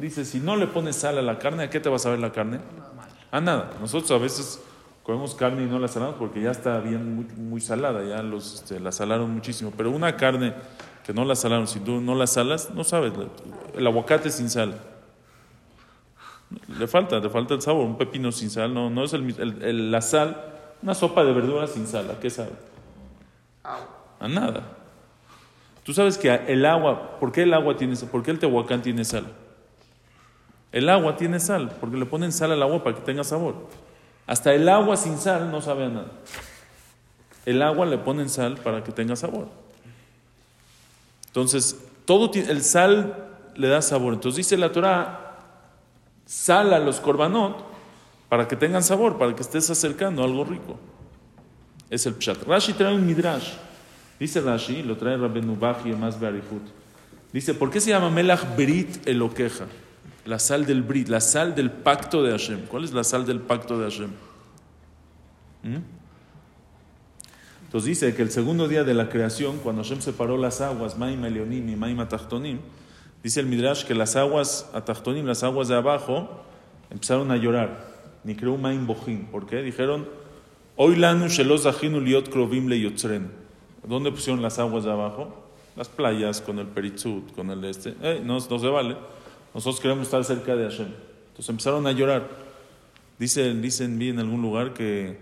Speaker 1: Dice, si no le pones sal a la carne, ¿a qué te va a saber la carne? A nada. Nosotros a veces comemos carne y no la salamos porque ya está bien muy, salada, ya los, este, la salaron muchísimo. Pero una carne que no la salaron, si tú no la salas, no sabes. El aguacate sin sal. Le falta, le falta el sabor. Un pepino sin sal, no, no es el, el, el la sal. Una sopa de verduras sin sal, ¿a qué sabe? A nada. Tú sabes que el agua, ¿por qué el agua tiene sal? ¿Por qué el tehuacán tiene sal? El agua tiene sal, porque le ponen sal al agua para que tenga sabor. Hasta el agua sin sal no sabe a nada. El agua le ponen sal para que tenga sabor. Entonces, todo el sal le da sabor. Entonces dice la Torah, sal a los korbanot para que tengan sabor, para que estés acercando a algo rico. Es el pshat. Rashi trae un midrash. Dice Rashi, lo trae Rabenu Baji más Bearihut. Dice, ¿por qué se llama Melach Brit Eloqueja? La sal del Brit, la sal del pacto de Hashem. ¿Cuál es la sal del pacto de Hashem? ¿Mm? Entonces dice que el segundo día de la creación, cuando Hashem separó las aguas, Maim Elionim y Maim Atachtonim, dice el Midrash que las aguas Atachtonim, las aguas de abajo, empezaron a llorar. Ni creo Maim Bohin. ¿Por qué? Dijeron, Hoy lanu shelos liot krovim le yotzren. ¿Dónde pusieron las aguas de abajo? Las playas, con el peritzut, con el este. Eh, no, no se vale. Nosotros queremos estar cerca de Hashem. Entonces empezaron a llorar. Dicen, dicen vi en algún lugar que,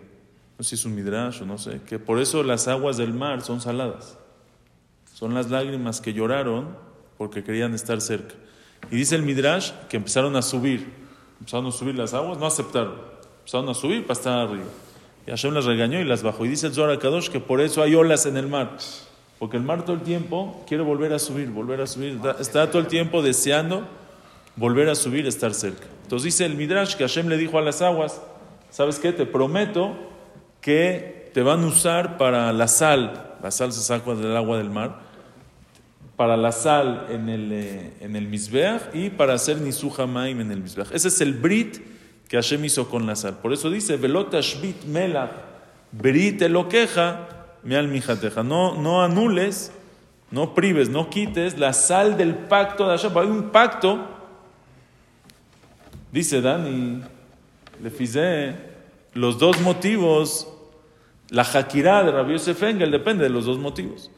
Speaker 1: no sé si es un midrash o no sé, que por eso las aguas del mar son saladas. Son las lágrimas que lloraron porque querían estar cerca. Y dice el midrash que empezaron a subir. Empezaron a subir las aguas, no aceptaron. Empezaron a subir para estar arriba. Y Hashem las regañó y las bajó. Y dice el Zohar Kadosh que por eso hay olas en el mar. Porque el mar todo el tiempo quiere volver a subir, volver a subir. Está, está todo el tiempo deseando volver a subir, estar cerca. Entonces dice el Midrash que Hashem le dijo a las aguas, ¿sabes qué? Te prometo que te van a usar para la sal. La sal se saca del agua del mar. Para la sal en el, eh, en el Mizbeach y para hacer Nisuja Maim en el Mizbeach. Ese es el Brit que Hashem hizo con la sal. Por eso dice, Velot Ashbit Melach, Brit Eloqueja, Meal Mijateja. No, no anules no prives, no quites la sal del pacto de Hashem. Hay un pacto, dice Dani, le fizé los dos motivos, la jaquirá de Rabbi Yosef Engel depende de los dos motivos.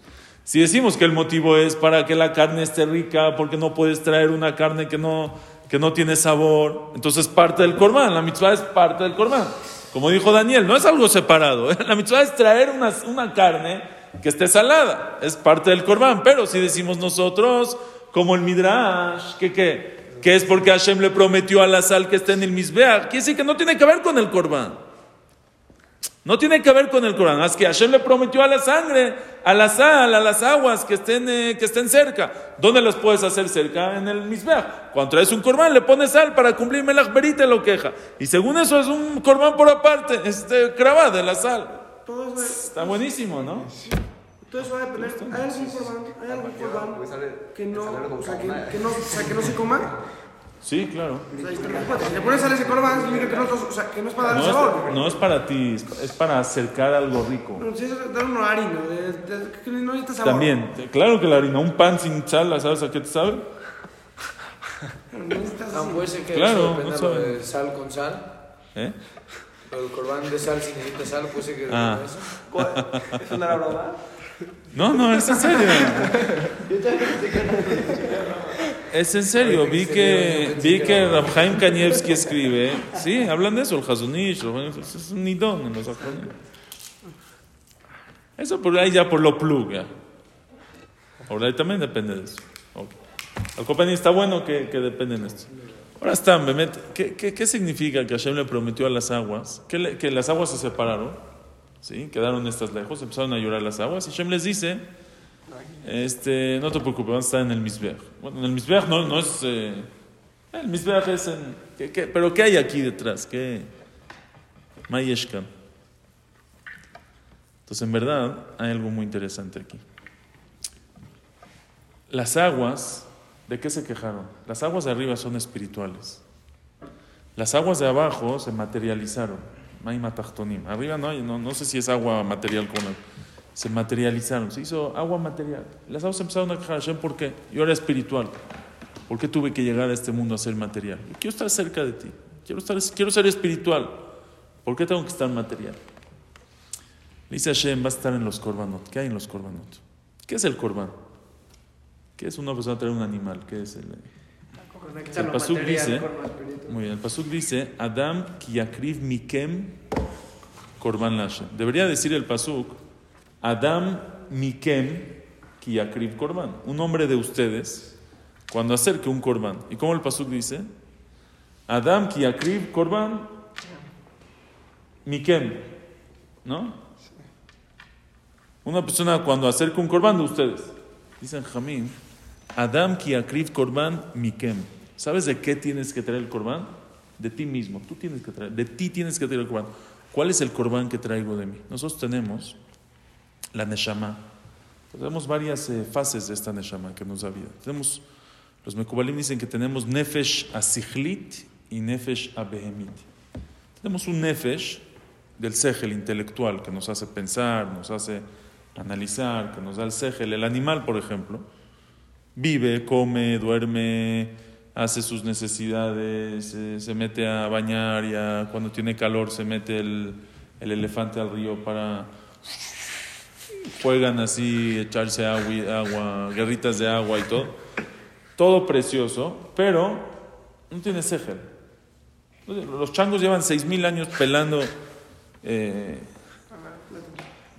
Speaker 1: Si decimos que el motivo es para que la carne esté rica, porque no puedes traer una carne que no, que no tiene sabor, entonces parte del corbán, la mitzvah es parte del corbán. Como dijo Daniel, no es algo separado, ¿eh? la mitzvah es traer una, una carne que esté salada, es parte del corbán, pero si decimos nosotros, como el Midrash, que qué, que es porque Hashem le prometió a la sal que esté en el Mizbeach, quiere decir que no tiene que ver con el corbán. No tiene que ver con el Corán, es que Hashem le prometió a la sangre, a la sal, a las aguas que estén, eh, que estén cerca. ¿Dónde las puedes hacer cerca? En el Mizbeach. Cuando traes un corbán, le pones sal para cumplir Melach Berita lo queja. Y según eso es un corbán por aparte, este cravada de la sal.
Speaker 7: Todo
Speaker 1: Está buenísimo, ¿no?
Speaker 7: todo eso va a depender. ¿Hay algún corbán, hay algún corbán que no, o sea, que, no, o sea, que no se coma?
Speaker 1: Sí, claro.
Speaker 7: Si le pones sal a ese corbán, significa que no, o sea, que no es para darle
Speaker 1: No
Speaker 7: sabor.
Speaker 1: es, no es para ti, es- para acercar algo rico.
Speaker 7: No, si es dar un harina, de, de- que no necesita sabor.
Speaker 1: También, claro que la harina, un pan sin sal, ¿sabes a qué te sabe?
Speaker 7: No necesitas
Speaker 2: Ah,
Speaker 7: así.
Speaker 2: puede ser que
Speaker 1: Claro, no sabe.
Speaker 2: de sal con sal.
Speaker 1: ¿Eh?
Speaker 2: Del corbán de sal si necesita sal, puede ser que
Speaker 1: Ah.
Speaker 2: eso.
Speaker 5: ¿Cuál? ¿Es una broma?
Speaker 1: No, no, es en serio. Es en serio, vi que, vi que Rabhaim Kanievski escribe, sí, hablan de eso, el Hazunish, es un nidón en los Achronim. Eso por ahí ya por lo plug, ya. Ahora ahí también depende de eso. Ok. Al compañero está bueno que, que depende de esto. Ahora está, Mehmet, ¿qué, qué, qué significa que Hashem le prometió a las aguas? Que, le- que las aguas se separaron, ¿sí? quedaron estas lejos, empezaron a llorar las aguas, y Hashem les dice, este, no te preocupes, van a estar en el Mizbeach. Bueno, en el Mizbeach no, no es... eh, el Mizbeach es en... ¿qué- qué- pero ¿qué hay aquí detrás? ¿Qué? Mayeshkan. Entonces, en verdad, hay algo muy interesante aquí. Las aguas, ¿de qué se quejaron? Las aguas de arriba son espirituales. Las aguas de abajo se materializaron. Maima tachtonim. Arriba no hay, no, no sé si es agua material con el- Se materializaron, se hizo agua material. Las aguas empezaron a quejar, Hashem, ¿por qué? Yo era espiritual. ¿Por qué tuve que llegar a este mundo a ser material? Yo quiero estar cerca de ti. Quiero, estar, quiero ser espiritual. ¿Por qué tengo que estar material? Le Dice Hashem, va a estar en los korbanot. ¿Qué hay en los korbanot? ¿Qué es el korban? ¿Qué es una persona traer un animal? ¿Qué es el...?
Speaker 3: Conecta
Speaker 1: El
Speaker 3: lo
Speaker 1: pasuk
Speaker 3: material
Speaker 1: dice-
Speaker 3: con lo espiritual.
Speaker 1: Muy bien, el pasuk dice, Adam kiyakriv mikem korban lashem. Debería decir el pasuk, Adam mikem kiyakriv korban. Un hombre de ustedes, cuando acerque un korban. ¿Y cómo el pasuk dice? Adam kiyakriv korban mikem. ¿No? Una persona cuando acerca un korban de ustedes. Dicen Jamín, Adam kiyakriv korban mikem. ¿Sabes de qué tienes que traer el korban? De ti mismo. Tú tienes que traer, de ti tienes que traer el korban. ¿Cuál es el korban que traigo de mí? Nosotros tenemos la neshama. Tenemos varias eh, fases de esta neshama que nos da vida. Tenemos, los mekubalim dicen que tenemos nefesh asichlit y nefesh abehemit. Tenemos un nefesh del segel intelectual que nos hace pensar, nos hace analizar, que nos da el segel. El animal, por ejemplo, vive, come, duerme, hace sus necesidades, eh, se mete a bañar, ya cuando tiene calor se mete el, el elefante al río para... Juegan así, echarse agua, guerritas de agua y todo. Todo precioso, pero no tiene segel. Los changos llevan seis mil años pelando eh,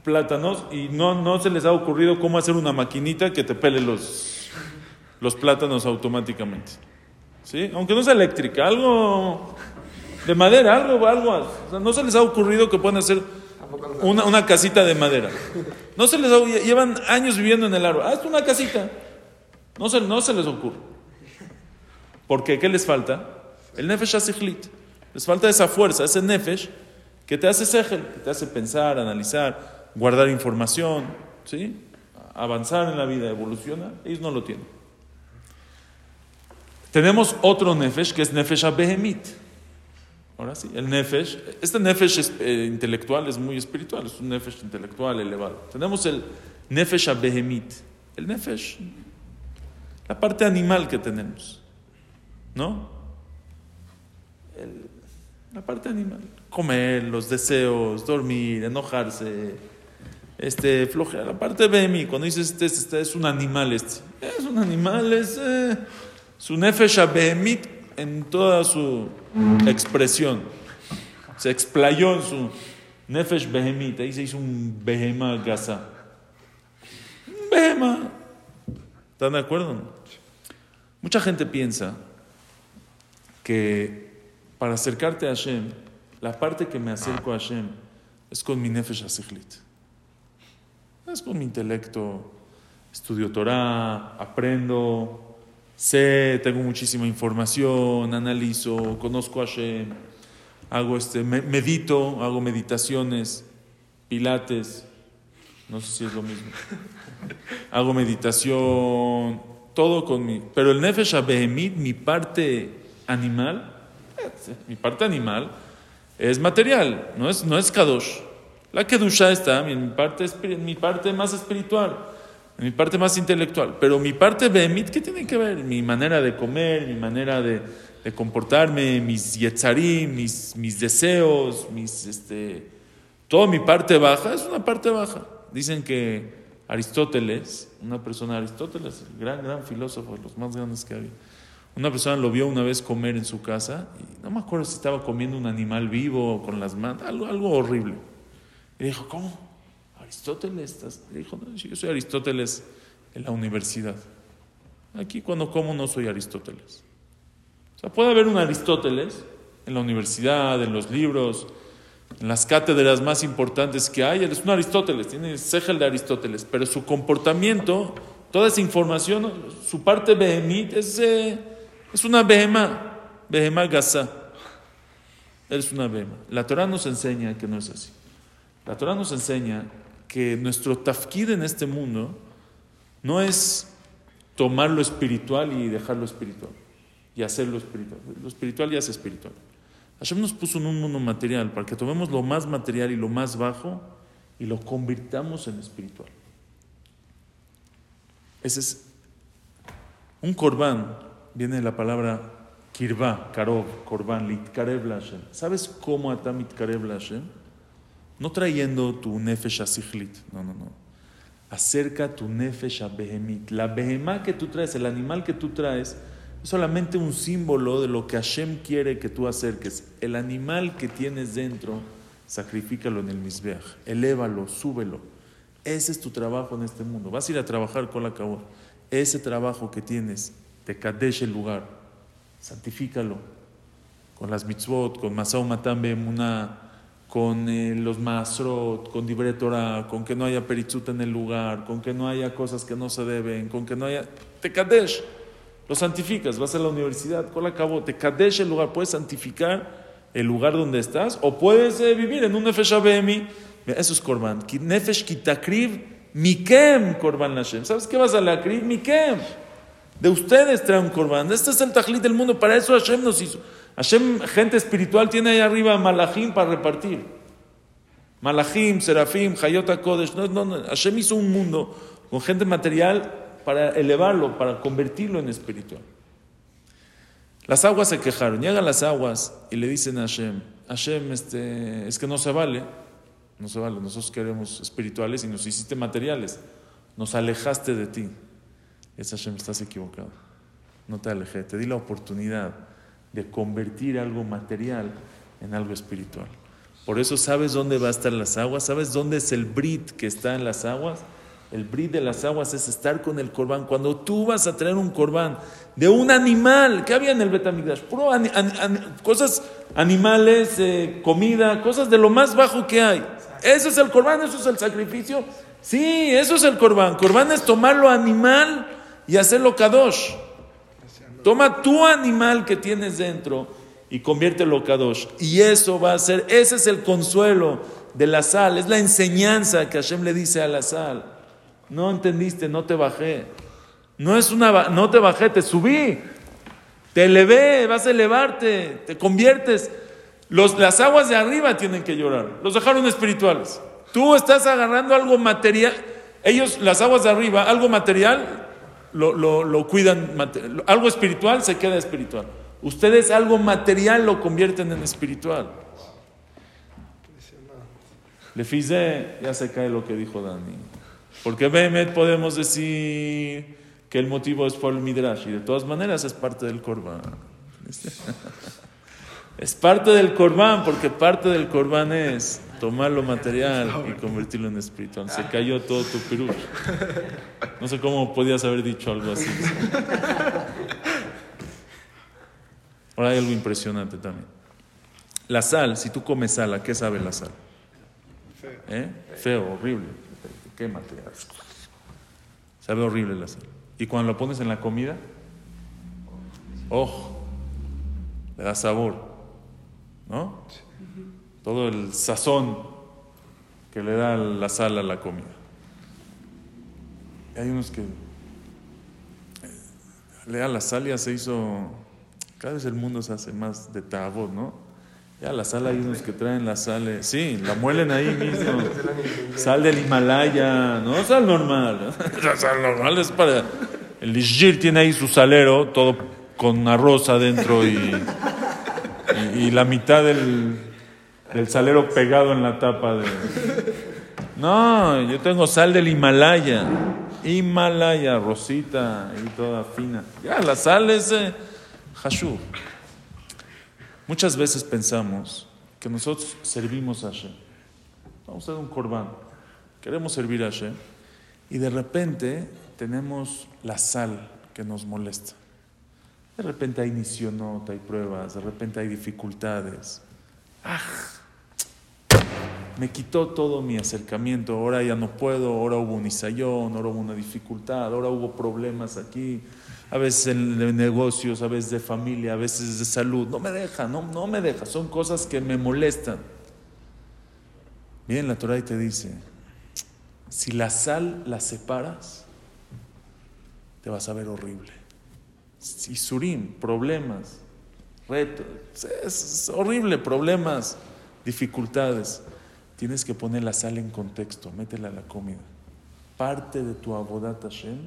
Speaker 1: plátanos y no, no se les ha ocurrido cómo hacer una maquinita que te pele los, los plátanos automáticamente. ¿Sí? Aunque no sea eléctrica, algo de madera, algo, algo. o sea, no se les ha ocurrido que puedan hacer una, una casita de madera. No se les ha- llevan años viviendo en el árbol. Haz una casita. No se, no se les ocurre. ¿Por qué? ¿Qué les falta? El nefesh asichlit. Les falta esa fuerza, ese nefesh que te hace segel, que te hace pensar, analizar, guardar información, ¿sí? avanzar en la vida, evolucionar. Ellos no lo tienen. Tenemos otro nefesh que es nefesh abehemit. Ahora sí, el nefesh. Este nefesh es, eh, intelectual es muy espiritual, es un nefesh intelectual elevado. Tenemos el nefesh abehemit. el nefesh, la parte animal que tenemos, ¿no? La parte animal, comer, los deseos, dormir, enojarse, este, flojear, la parte BMI, cuando dices este, este es un animal, este, es un animal, es eh, su nefesh behemit en toda su expresión, se explayó en su nefesh behemit, ahí se hizo un behema gaza, un behema, ¿están de acuerdo? Mucha gente piensa que para acercarte a Hashem, la parte que me acerco a Hashem es con mi nefesh asichlit. Es con mi intelecto. Estudio Torah, aprendo, sé, tengo muchísima información, analizo, conozco a Hashem, hago este, me- medito, hago meditaciones, pilates, no sé si es lo mismo. hago meditación, todo con mi. Pero el Nefesh Abehemit, mi parte animal, eh, mi parte animal es material, no es, no es Kadosh. La Kedusha está mi parte, mi parte más espiritual, mi parte más intelectual. Pero mi parte Behemit, ¿qué tiene que ver? Mi manera de comer, mi manera de, comportarme, mis yetzarim, mis, mis deseos, mis, este, toda mi parte baja es una parte baja. Dicen que Aristóteles, una persona, Aristóteles, el gran, gran filósofo, los más grandes que había, una persona lo vio una vez comer en su casa y no me acuerdo si estaba comiendo un animal vivo o con las manos, algo, algo horrible. Y dijo, ¿cómo? Aristóteles? Le dijo, no, yo soy Aristóteles en la universidad. Aquí cuando como no soy Aristóteles. O sea, puede haber un Aristóteles en la universidad, en los libros, en las cátedras más importantes que hay. Él es un Aristóteles, tiene segel de Aristóteles, pero su comportamiento, toda esa información, su parte behemit es, eh, es una behema, behema gasa. Él es una behema. La Torah nos enseña que no es así. La Torah nos enseña que nuestro tafkid en este mundo no es tomar lo espiritual y dejar lo espiritual y hacer lo espiritual. Lo espiritual ya es espiritual. Hashem nos puso en un mundo material para que tomemos lo más material y lo más bajo y lo convirtamos en espiritual. Ese es un corbán, viene de la palabra kirva, karov, corbán, litkarev Hashem. ¿Sabes cómo atamit karev Hashem? No trayendo tu nefesh asichlit, no, no, no. Acerca tu nefesh a behemit. La behemá que tú traes, el animal que tú traes, es solamente un símbolo de lo que Hashem quiere que tú acerques. El animal que tienes dentro, sacrifícalo en el Mizbeach, elévalo, súbelo. Ese es tu trabajo en este mundo. Vas a ir a trabajar con la cabor. Ese trabajo que tienes, te kadesh el lugar, santifícalo. Con las mitzvot, con Masao Matan Be'emuná, con eh, los Maasrot, con Dibre Torah, con que no haya peritzut en el lugar, con que no haya cosas que no se deben, con que no haya. Te kadesh. Lo santificas, vas a la universidad, con la cabo, te kadesh el lugar, puedes santificar el lugar donde estás o puedes eh, vivir en un nefesh abemi. Eso es korban. Nefesh kitakriv mikem korban Hashem. ¿Sabes qué vas a la kriv? Mikem. De ustedes trae un korban. Este es el tajlit del mundo. Para eso Hashem nos hizo. Hashem, gente espiritual, tiene ahí arriba malachim para repartir. Malachim, serafim, hayota kodesh. No, no, no. Hashem hizo un mundo con gente material para elevarlo, para convertirlo en espiritual. Las aguas se quejaron. Llegan las aguas y le dicen a Hashem, Hashem, este, es que no se vale. No se vale. Nosotros queremos espirituales y nos hiciste materiales. Nos alejaste de ti. Es Hashem, estás equivocado. No te alejé. Te di la oportunidad de convertir algo material en algo espiritual. Por eso sabes dónde va a estar las aguas, sabes dónde es el brit que está en las aguas. El brit de las aguas es estar con el corbán. Cuando tú vas a traer un corbán de un animal, ¿qué había en el Betamigdash? Puro an- cosas animales, eh, comida, cosas de lo más bajo que hay. ¿Eso es el corbán? ¿Eso es el sacrificio? Sí, eso es el corbán. Corbán es tomar lo animal y hacerlo kadosh. Toma tu animal que tienes dentro y conviértelo kadosh. Y eso va a ser, ese es el consuelo de la sal, es la enseñanza que Hashem le dice a la sal. No entendiste, no te bajé. No es una, no te bajé, te subí. Te elevé, vas a elevarte, te conviertes. Los, las aguas de arriba tienen que llorar. Los dejaron espirituales. Tú estás agarrando algo material. Ellos, las aguas de arriba, algo material, lo, lo- lo cuidan, algo espiritual se queda espiritual. Ustedes algo material lo convierten en espiritual. Le fize, ya se cae lo que dijo Dani. Porque Behemet podemos decir que el motivo es por el Midrash y de todas maneras es parte del Corban. Es parte del Corban porque parte del Corban es tomar lo material y convertirlo en espiritual. Se cayó todo tu pirush. No sé cómo podías haber dicho algo así. Ahora hay algo impresionante también. La sal, si tú comes sal, ¿a qué sabe la sal? ¿Eh? Feo, horrible. Quémate. Sabe horrible la sal. Y cuando lo pones en la comida, ojo, le da sabor. ¿No? Todo el sazón que le da la sal a la comida. Hay unos que eh, le da la sal ya se hizo. Cada vez el mundo se hace más de tabot, ¿no? Ya la sal hay unos que traen la sal, eh, sí, la muelen ahí mismo. Sal del Himalaya, no sal normal. La sal normal es para. El Ishjir tiene ahí su salero, todo con arroz adentro y, y, y la mitad del, del salero pegado en la tapa de. No, yo tengo sal del Himalaya. Himalaya, rosita y toda fina. Ya, la sal es eh, hashub. Muchas veces pensamos que nosotros servimos a Hashem. Vamos a hacer un corbán. Queremos servir a Hashem. Y de repente tenemos la sal que nos molesta. De repente hay nisionot, hay pruebas, de repente hay dificultades. ¡Ah! Me quitó todo mi acercamiento, ahora ya no puedo, ahora hubo un isayón, ahora hubo una dificultad, ahora hubo problemas aquí, a veces en- de negocios, a veces de familia, a veces de salud. No me deja, no, no me deja, son cosas que me molestan. Miren la Torah te dice, si la sal la separas, te vas a ver horrible. Si surim, problemas, retos, es horrible, problemas, dificultades. Tienes que poner la sal en contexto, métela a la comida. Parte de tu abodat Hashem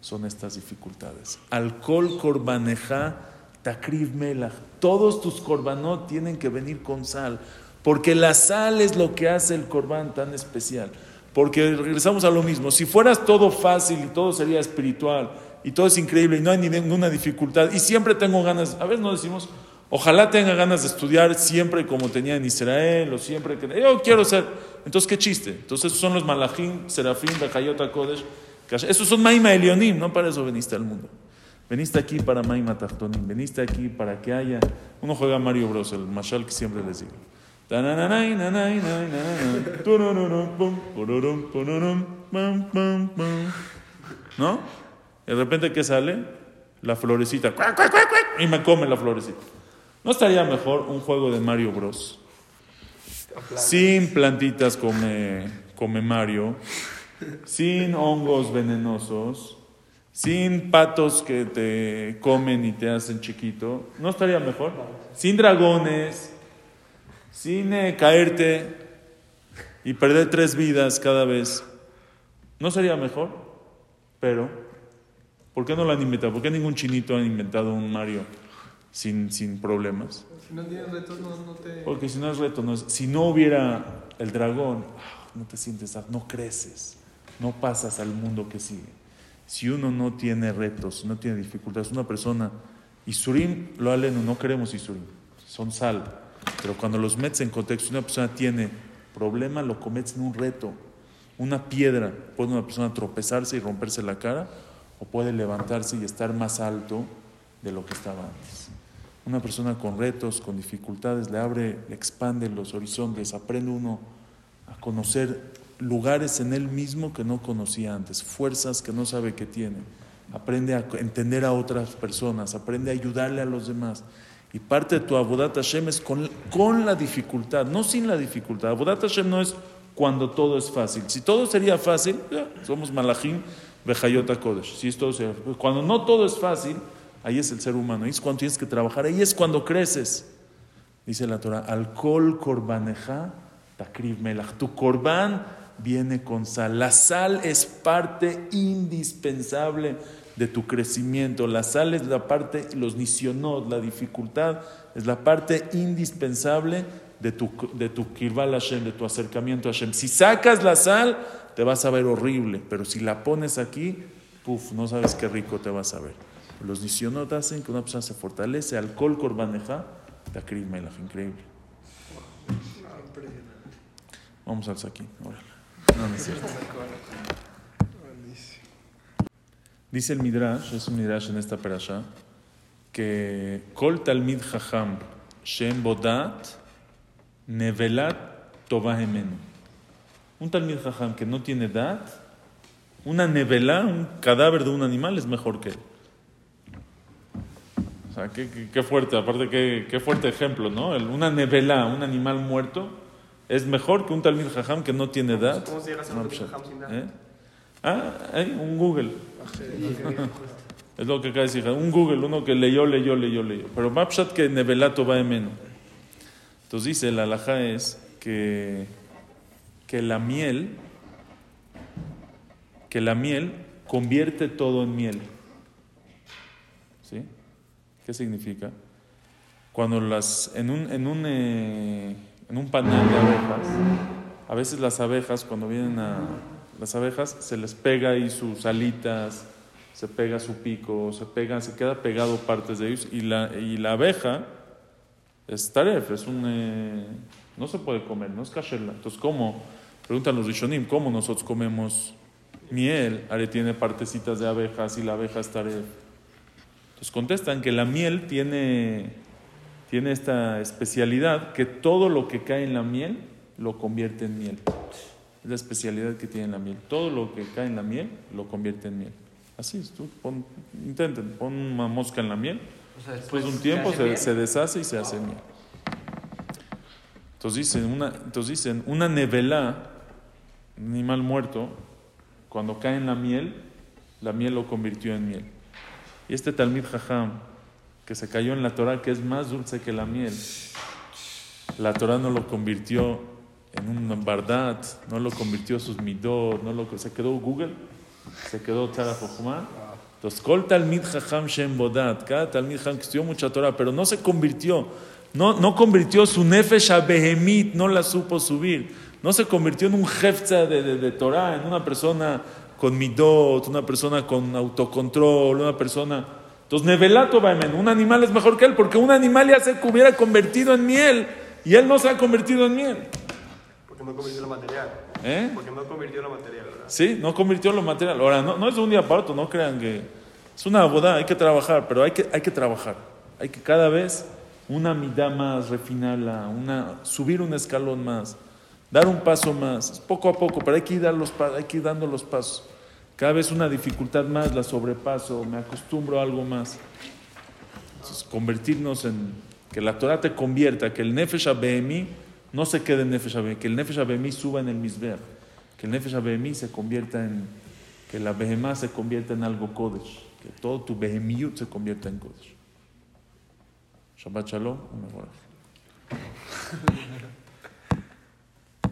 Speaker 1: son estas dificultades. Alcohol korbaneja takriv melach. Todos tus korbanot tienen que venir con sal, porque la sal es lo que hace el korban tan especial. Porque regresamos a lo mismo, si fueras todo fácil y todo sería espiritual y todo es increíble y no hay ni ninguna dificultad y siempre tengo ganas, a veces no decimos, ojalá tenga ganas de estudiar siempre como tenía en Israel o siempre que yo quiero ser, entonces qué chiste, entonces esos son los malachim, serafim, bajayota kodesh, esos son maima elionim, no para eso veniste al mundo. Veniste aquí para maima tachtonim, veniste aquí para que haya, uno juega Mario Bros, el mashal que siempre les digo. ¿No? De repente, ¿qué sale? La florecita. Y me come la florecita. ¿No estaría mejor un juego de Mario Bros? Sin plantitas come, come Mario, sin hongos venenosos, sin patos que te comen y te hacen chiquito. ¿No estaría mejor? Sin dragones, sin eh, caerte y perder tres vidas cada vez. ¿No sería mejor? Pero, ¿por qué no lo han inventado? ¿Por qué ningún chinito ha inventado un Mario sin, sin problemas?
Speaker 6: Si no tienes retos, no, no te.
Speaker 1: Porque si no es reto, no es- si no hubiera el dragón, ah, no te sientes, no creces, no pasas al mundo que sigue. Si uno no tiene retos, no tiene dificultades, una persona, Isurim, lo aleno, no queremos Isurim, son sal, pero cuando los metes en contexto, una persona tiene problema, lo cometes en un reto, una piedra, puede una persona tropezarse y romperse la cara, o puede levantarse y estar más alto de lo que estaba antes. Una persona con retos, con dificultades, le abre, le expande los horizontes, aprende uno a conocer lugares en él mismo que no conocía antes, fuerzas que no sabe que tiene, aprende a entender a otras personas, aprende a ayudarle a los demás. Y parte de tu Abodat Hashem es con, con la dificultad, no sin la dificultad. Abodat Hashem no es cuando todo es fácil. Si todo sería fácil, somos malachim, bejayota kodesh. Si todo sería- cuando no todo es fácil, ahí es el ser humano, ahí es cuando tienes que trabajar, ahí es cuando creces. Dice la Torah, alcohol korbaneja takriv melach. Tu korban viene con sal. La sal es parte indispensable de tu crecimiento. La sal es la parte, los nisionot, la dificultad, es la parte indispensable de tu, de tu kirval Hashem, de tu acercamiento a Hashem. Si sacas la sal, te vas a ver horrible, pero si la pones aquí, puf, no sabes qué rico te vas a ver. Los nisionot hacen que una persona se fortalece. Alcohol corbaneja, de Akrim Melach, increíble. Vamos al saquín. No, no es cierto. Dice el Midrash, es un Midrash en esta perasha, que Kol Talmid Jajam Shem Bodat Nevelat Tovah Hemenu. Un Talmid Jajam que no tiene dat, una nevela, un cadáver de un animal es mejor que él. O sea, qué, qué- qué fuerte, aparte qué, qué fuerte ejemplo, ¿no? El- una nevela, un animal muerto, es mejor que un Talmid Jajam que no tiene dat.
Speaker 5: ¿Cómo se llega a ser un Talmid Jajam sin dat?
Speaker 1: ¿eh? Ah, hay un Google. Es lo que acaba de decir. Un Google, uno que leyó, leyó, leyó, leyó. Pero Mapshat que Nevelato va en menos. Entonces dice, la alhaja es que, que la miel, que la miel convierte todo en miel. ¿Qué significa? Cuando las, en un, en un, eh, en un panal de abejas, a veces las abejas, cuando vienen a las abejas, se les pega ahí sus alitas, se pega su pico, se pega, se queda pegado partes de ellos, y la, y la abeja es taref, es un, eh, no se puede comer, no es kasherla. Entonces, ¿cómo? Preguntan los rishonim, ¿cómo nosotros comemos miel? Ahora tiene partecitas de abejas y la abeja es taref. Entonces contestan que la miel tiene, tiene esta especialidad que todo lo que cae en la miel lo convierte en miel. Es la especialidad que tiene la miel. Todo lo que cae en la miel lo convierte en miel. Así es, tú pon- intenten, pon una mosca en la miel.
Speaker 3: O sea,
Speaker 1: Después de un
Speaker 3: ¿se
Speaker 1: tiempo se deshace y se hace miel. Entonces dicen, una, entonces dicen, una nevela, un animal muerto, cuando cae en la miel, la miel lo convirtió en miel. Y este Talmid Jajam, que se cayó en la Torah, que es más dulce que la miel, la Torah no lo convirtió en un bardat, no lo convirtió sus midot, no lo, se quedó Google, se quedó Tzara. Entonces, Kol Talmid Jajam Shem Bodat, cada Talmid Jajam que estudió mucha Torah, pero no se convirtió, no, no convirtió su Nefesh a Behemit, no la supo subir, no se convirtió en un jefza de, de, de Torah, en una persona con midot, una persona con autocontrol, una persona... Entonces, Nevelato Baimen, un animal es mejor que él, porque un animal ya se hubiera convertido en miel, y él no se ha convertido en miel.
Speaker 5: Porque no convirtió lo material.
Speaker 1: ¿Eh?
Speaker 5: Porque no convirtió lo material, ¿verdad?
Speaker 1: Sí, no convirtió lo material. Ahora, no, no es de un día para otro, no crean que es una boda, hay que trabajar, pero hay que, hay que trabajar. Hay que cada vez una mitad más, refinarla, una, subir un escalón más, dar un paso más, poco a poco, pero hay que, ir dar los, hay que dando los pasos. Cada vez una dificultad más, la sobrepaso, me acostumbro a algo más. Entonces, convertirnos en, que la Torah te convierta, que el Nefesh Abehemi no se quede en Nefesh Abehemi, que el Nefesh Abehemi suba en el Mizbeach, que el Nefesh Abehemi se convierta en, que la Behemá se convierta en algo Kodesh, que todo tu Behemiyut se convierta en Kodesh. Shabbat Shalom, un mejor.